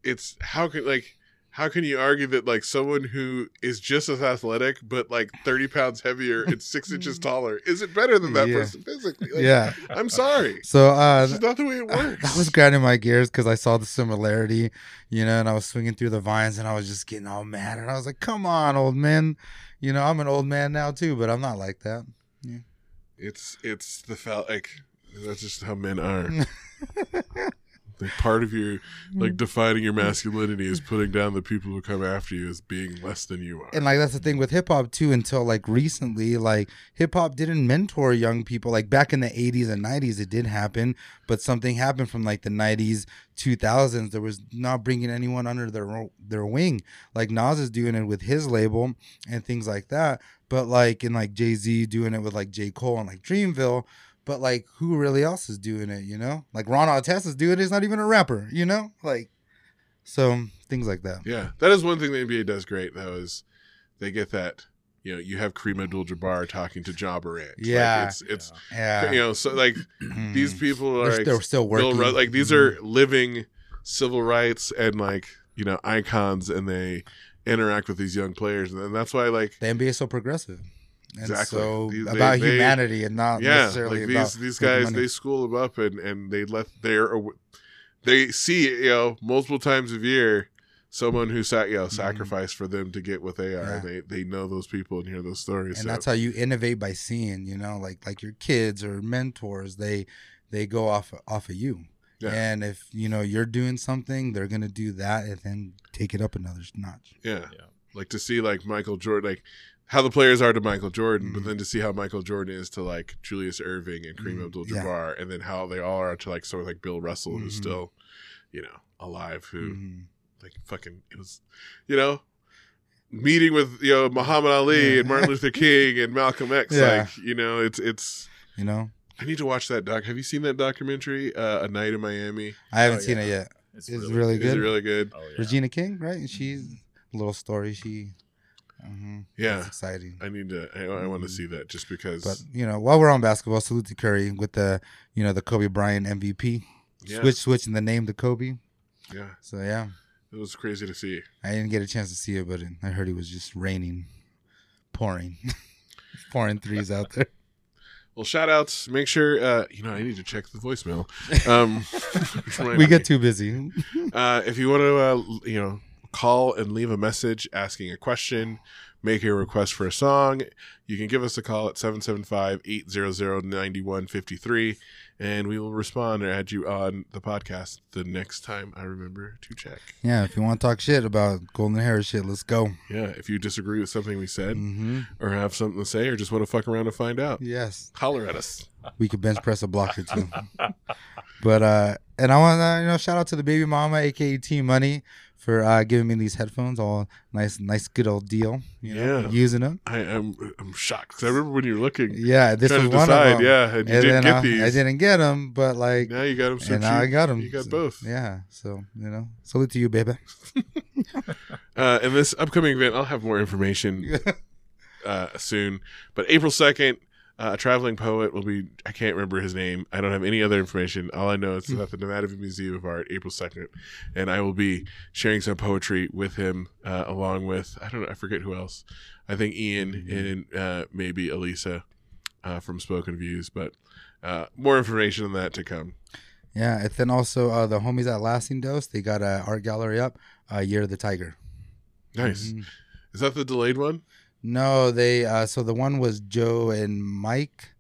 it's how can like how can you argue that like someone who is just as athletic but like thirty pounds heavier and six inches taller is it better than that Yeah. person physically? Like, yeah I'm sorry. so uh not the way it works. that was grinding my gears because I saw the similarity, you know, and I was swinging through the vines and I was just getting all mad. And I was like, come on, old man. You know, I'm an old man now too, but I'm not like that. Yeah. it's it's the felt like that's just how men are. like part of your like defining your masculinity is putting down the people who come after you as being less than you are. and like that's the thing with hip hop too until like recently like hip hop didn't mentor young people. Like back in the 80s and 90s it did happen but something happened from like the 90s 2000s there was not bringing anyone under their their wing. Like Nas is doing it with his label and things like that but like in like Jay-Z doing it with like J. Cole and like Dreamville but like who really else is doing it you know like Ron Artest is doing it he's not even a rapper you know like so things like that Yeah, that is one thing the NBA does great though is they get that you know you have Kareem Abdul-Jabbar talking to Ja Morant. Like, Yeah. it's it's yeah you know so like these Mhm. people are They're like, still, still Bill working. Ru- like these are living civil rights and like you know icons and they interact with these young players and that's why like the NBA is so progressive. And Exactly. so they- about they- humanity and not yeah necessarily like about these these guys money. they school them up and and they let their they see you know multiple times a year someone who sat you know sacrificed for them to get what they are Mm-hmm. Yeah. they they know those people and hear those stories and so. that's how you innovate by seeing, you know, like like your kids or mentors, they they go off off of you. Yeah. And if you know you're doing something, they're gonna do that and then take it up another notch. yeah. Yeah. like to see like michael jordan like how the players are to michael jordan but Mhm. then to see how michael jordan is to like julius erving and kareem Mhm. abdul-jabbar and then how they all are to like someone like bill russell who's Mhm. still you know alive who Mhm. like fucking it was you know meeting with you know Muhammad Ali Yeah. and Martin Luther King and Malcolm X Yeah. like you know it's it's You know, I need to watch that doc. Have you seen that documentary uh, A Night in Miami? I haven't Oh, seen yeah. it yet. It's, It's really, really Is good. it really good? Oh, yeah. Regina King, right? She's a little story. She, mhm. Yeah. It's exciting. I need to I, I want to see that just because But you know, while we're on basketball, salute to Curry with the you know the Kobe Bryant MVP. yeah. Switch switching the name to Kobe. Yeah, So yeah, it was crazy to see. I didn't get a chance to see it, but I heard it was just raining, pouring, pouring threes out there. Well, shout outs. Make sure, uh, you know, I need to check the voicemail. Um, We get too busy. uh, if you want to, uh, you know, call and leave a message asking a question, make a request for a song, you can give us a call at 775-800-9153 and we will respond or add you on the podcast the next time I remember to check. Yeah, if you want to talk shit about golden hair shit, let's go. Yeah, if you disagree with something we said hmm or have something to say or just want to fuck around and find out, Yes, holler at us. we could bench press a block or two. but uh, and I want to you know shout out to the baby mama, aka T Money, for uh giving me these headphones. All nice, nice, good old deal. You know, Yeah. using them. I am I'm shocked because I remember when you were looking, Yeah, this was one decide, of them. yeah, and you and didn't get I, these. I didn't get them, but like, Now you got them so and now I got them. You got both. Yeah, so you know, salute to you, baby. Uh, in this upcoming event, I'll have more information uh, soon. But April second, uh, a traveling poet will be. I can't remember his name. I don't have any other information. All I know is Hmm. at the Nevada Museum of Art, April second, and I will be sharing some poetry with him, uh, along with I don't know. I forget who else. I think Ian Mm-hmm. and uh, maybe Elisa uh, from Spoken Views. But uh, more information on that to come. Yeah, and then also uh, the homies at Lasting Dose, they got an art gallery up, uh, Year of the Tiger. Nice. Mhm. Is that the delayed one? No, they uh so the one was Joe and Mike.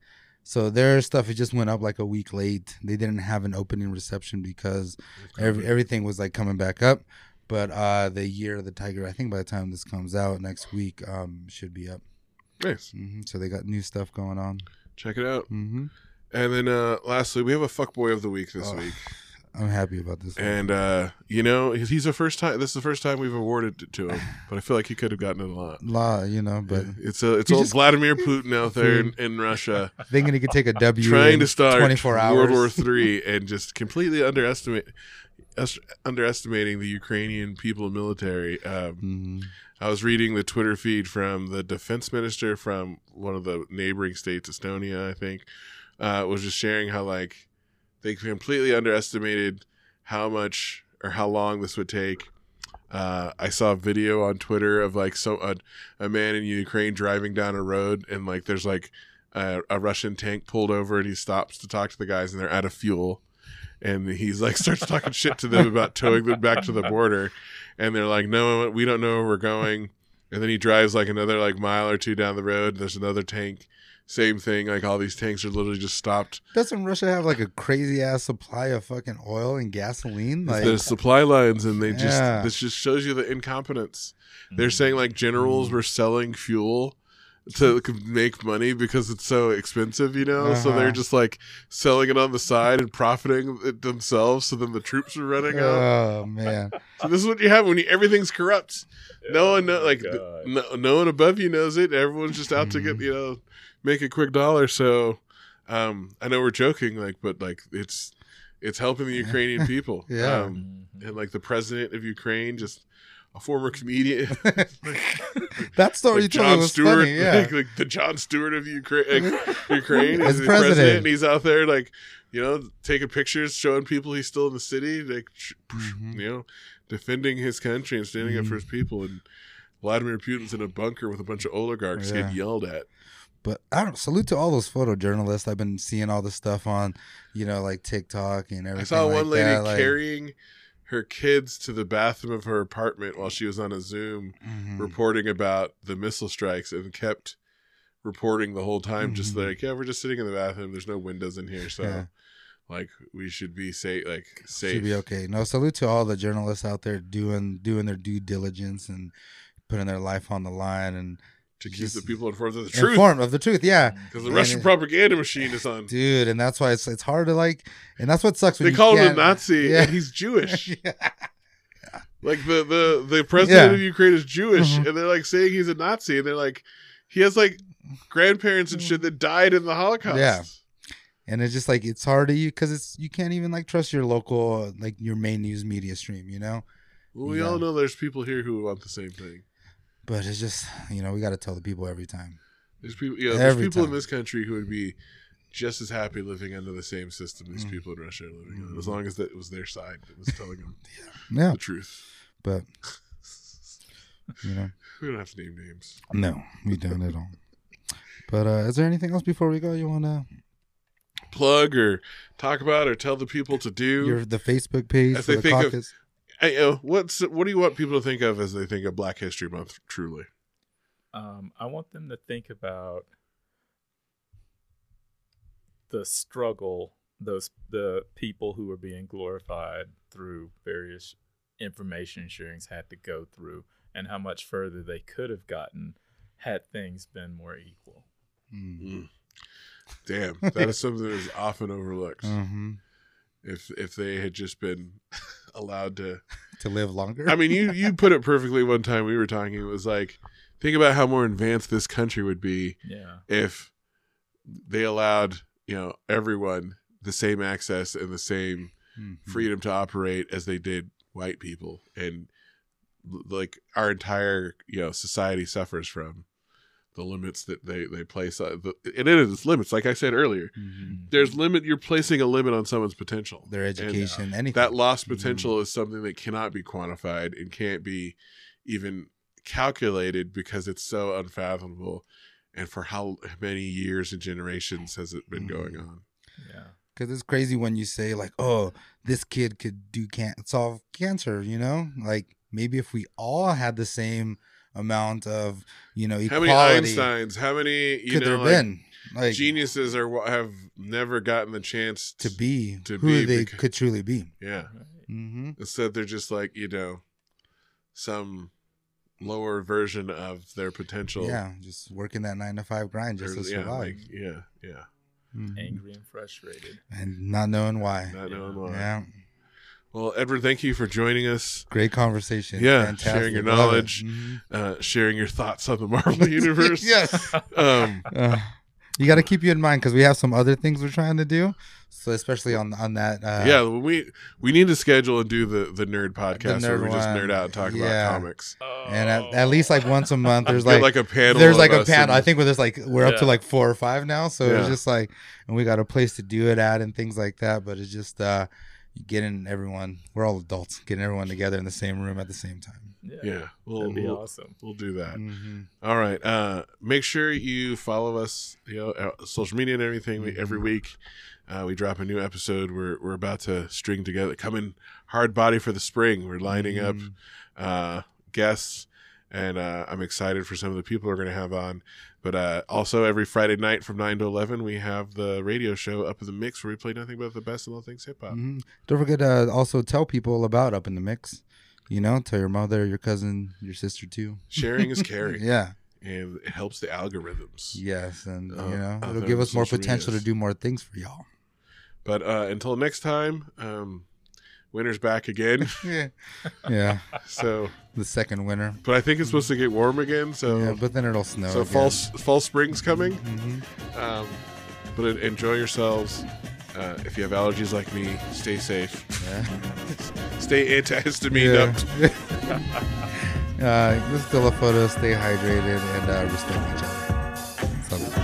So their stuff it just went up like a week late. They didn't have an opening reception because every, everything was like coming back up. But uh the Year of the Tiger, I think by the time this comes out next week, um should be up. Nice. hmm So they got new stuff going on. Check it out. hmm And then uh lastly, we have a fuckboy of the week this Oh. week. I'm happy about this. one. And uh you know, he's he's the first time this is the first time we've awarded it to him, but I feel like he could have gotten it a lot. Law, you know, but it's a it's old just- Vladimir Putin out there in, in Russia thinking he could take a W trying in to start 24 hours. World War Three and just completely underestimate us- underestimating the Ukrainian people and military. Um, Mhm. I was reading the Twitter feed from the defense minister from one of the neighboring states, Estonia, I think, uh, was just sharing how like they completely underestimated how much or how long this would take. Uh, I saw a video on Twitter of like so a, a man in Ukraine driving down a road and like there's like a, a Russian tank pulled over and he stops to talk to the guys and they're out of fuel. And he's like starts talking shit to them about towing them back to the border. And they're like no we don't know where we're going. And then he drives like another like mile or two down the road and there's another tank same thing like all these tanks are literally just stopped Doesn't Russia have like a crazy ass supply of fucking oil and gasoline? Like, the supply lines and they just Yeah. this just shows you the incompetence they're mm. saying like generals mm. were selling fuel to make money because it's so expensive you know? So Uh-huh. they're just like selling it on the side and profiting it themselves so then the troops are running out oh man, so this is what you have when you, everything's corrupt. No one know Oh, like no, no one above you knows it. Everyone's just out to get Mm-hmm. you know make a quick dollar. So um i know we're joking like but like it's it's helping the ukrainian people. Yeah. um, and like the president of ukraine just a former comedian that story like was Stewart, funny. Yeah, like, like the Jon Stewart of Ukraine, like, Ukraine As is president. president. and he's out there like, you know, taking pictures, showing people he's still in the city, like, Mhm. you know, defending his country and standing up for his people. And Vladimir Putin's in a bunker with a bunch of oligarchs Yeah. getting yelled at. But I don't salute to all those photojournalists. I've been seeing all this stuff on, you know, like TikTok and everything. I saw like one lady that, like- carrying her kids to the bathroom of her apartment while she was on a Zoom Mhm. reporting about the missile strikes and kept reporting the whole time just Mhm. like yeah we're just sitting in the bathroom there's no windows in here so Yeah. like we should be safe like safe Should be okay. No, salute to all the journalists out there doing doing their due diligence and putting their life on the line and to keep just the people informed of the truth informed of the truth. Yeah, because the And russian it- propaganda machine is on dude, and that's why it's it's hard to like, and that's what sucks. When they call him a nazi Yeah. and he's jewish Yeah. like the the the president Yeah. of ukraine is jewish Mhm. and they're like saying he's a nazi and they're like he has like grandparents and shit that died in the holocaust Yeah. and it's just like it's hard to you because it's you can't even like trust your local like your main news media stream, you know. well we Yeah. all know there's people here who want the same thing But it's just you know we got to tell the people every time. There's people, yeah. There's Every people in this country who would be just as happy living under the same system these Mm. people in Russia are living on, as long as that was their side that was telling them Yeah, the truth. but you know, We don't have to name names. no, we don't at all. But uh, is there anything else before we go? You want to Plug or talk about or tell the people to do. your the Facebook page As for they the think of- caucus? Hey, uh, what's what do you want people to think of as they think of Black History Month? Truly, Um, I want them to think about the struggle those the people who are being glorified through various information sharings had to go through, and how much further they could have gotten had things been more equal. Mm. damn, that is something that is often overlooked. hmm If if they had just been allowed to To live longer. I mean, you you put it perfectly one time we were talking. It was like, think about how more advanced this country would be Yeah, if they allowed you know everyone the same access and the same Mhm. freedom to operate as they did white people, and like our entire you know society suffers from the limits that they they place. on the, and it is limits, like I said earlier. Mhm. There's limit. You're placing a limit on someone's potential. Their And, uh, education, anything. that lost potential is something that cannot be quantified and can't be even calculated because it's so unfathomable and for how many years and generations has it been going on yeah. Because it's crazy when you say like, "Oh, this kid could do can't solve cancer," you know. Like maybe if we all had the same amount of, you know, how many einsteins how many you could know there like, been like geniuses are wha- have never gotten the chance to be to who be they beca- could truly be? yeah Mm-hmm. instead they're just like you know some lower version of their potential Yeah, just working that nine to five grind just Or- to yeah, survive, like, yeah yeah Mhm. Angry and frustrated. and not knowing why. not knowing why. Yeah, well edward thank you for joining us great conversation. Yeah, Fantastic. sharing your Love it. knowledge. Mhm. uh, sharing your thoughts on the Marvel universe. yes. Um, Uh, you got to keep you in mind because we have some other things we're trying to do. So especially on on that. Uh, yeah, we we need to schedule and do the the nerd podcast where nerd we just nerd out and talk Yeah. about comics. and at, at least like once a month, there's like, like a panel. there's like a panel. I think where there's like we're up to like four or five now. So Yeah. it's just like, and we got a place to do it at and things like that. But it's just uh, getting everyone. We're all adults, getting everyone together in the same room at the same time. Yeah, Yeah, we'll that'd be we'll, awesome. we'll do that. Mhm. All right. Uh, make sure you follow us, you know, uh, social media and everything. We, every Mm-hmm. week, uh, we drop a new episode. We're we're about to string together, coming hard body for the spring. We're lining up Mhm. uh, guests, and uh, I'm excited for some of the people we're going to have on. But uh, also, every Friday night from nine to eleven, we have the radio show Up in the Mix, where we play nothing but the best of all things hip hop. Mhm. Don't forget to also tell people about Up in the Mix. You know, tell your mother, your cousin, your sister too. Sharing is caring, Yeah. and it helps the algorithms. Yes, and Uh, you know it'll give us more potential medias. to do more things for y'all. But uh, until next time, um, winter's back again. Yeah, yeah. so, The second winter. but I think it's supposed to get warm again. So, yeah, but then it'll snow. so again. fall fall spring's coming. Mhm. Um, but enjoy yourselves. Uh, if you have allergies like me, stay safe. Yeah. Stay antihistamine up. Yeah. uh, just still a photo. Stay hydrated and uh, respect each other.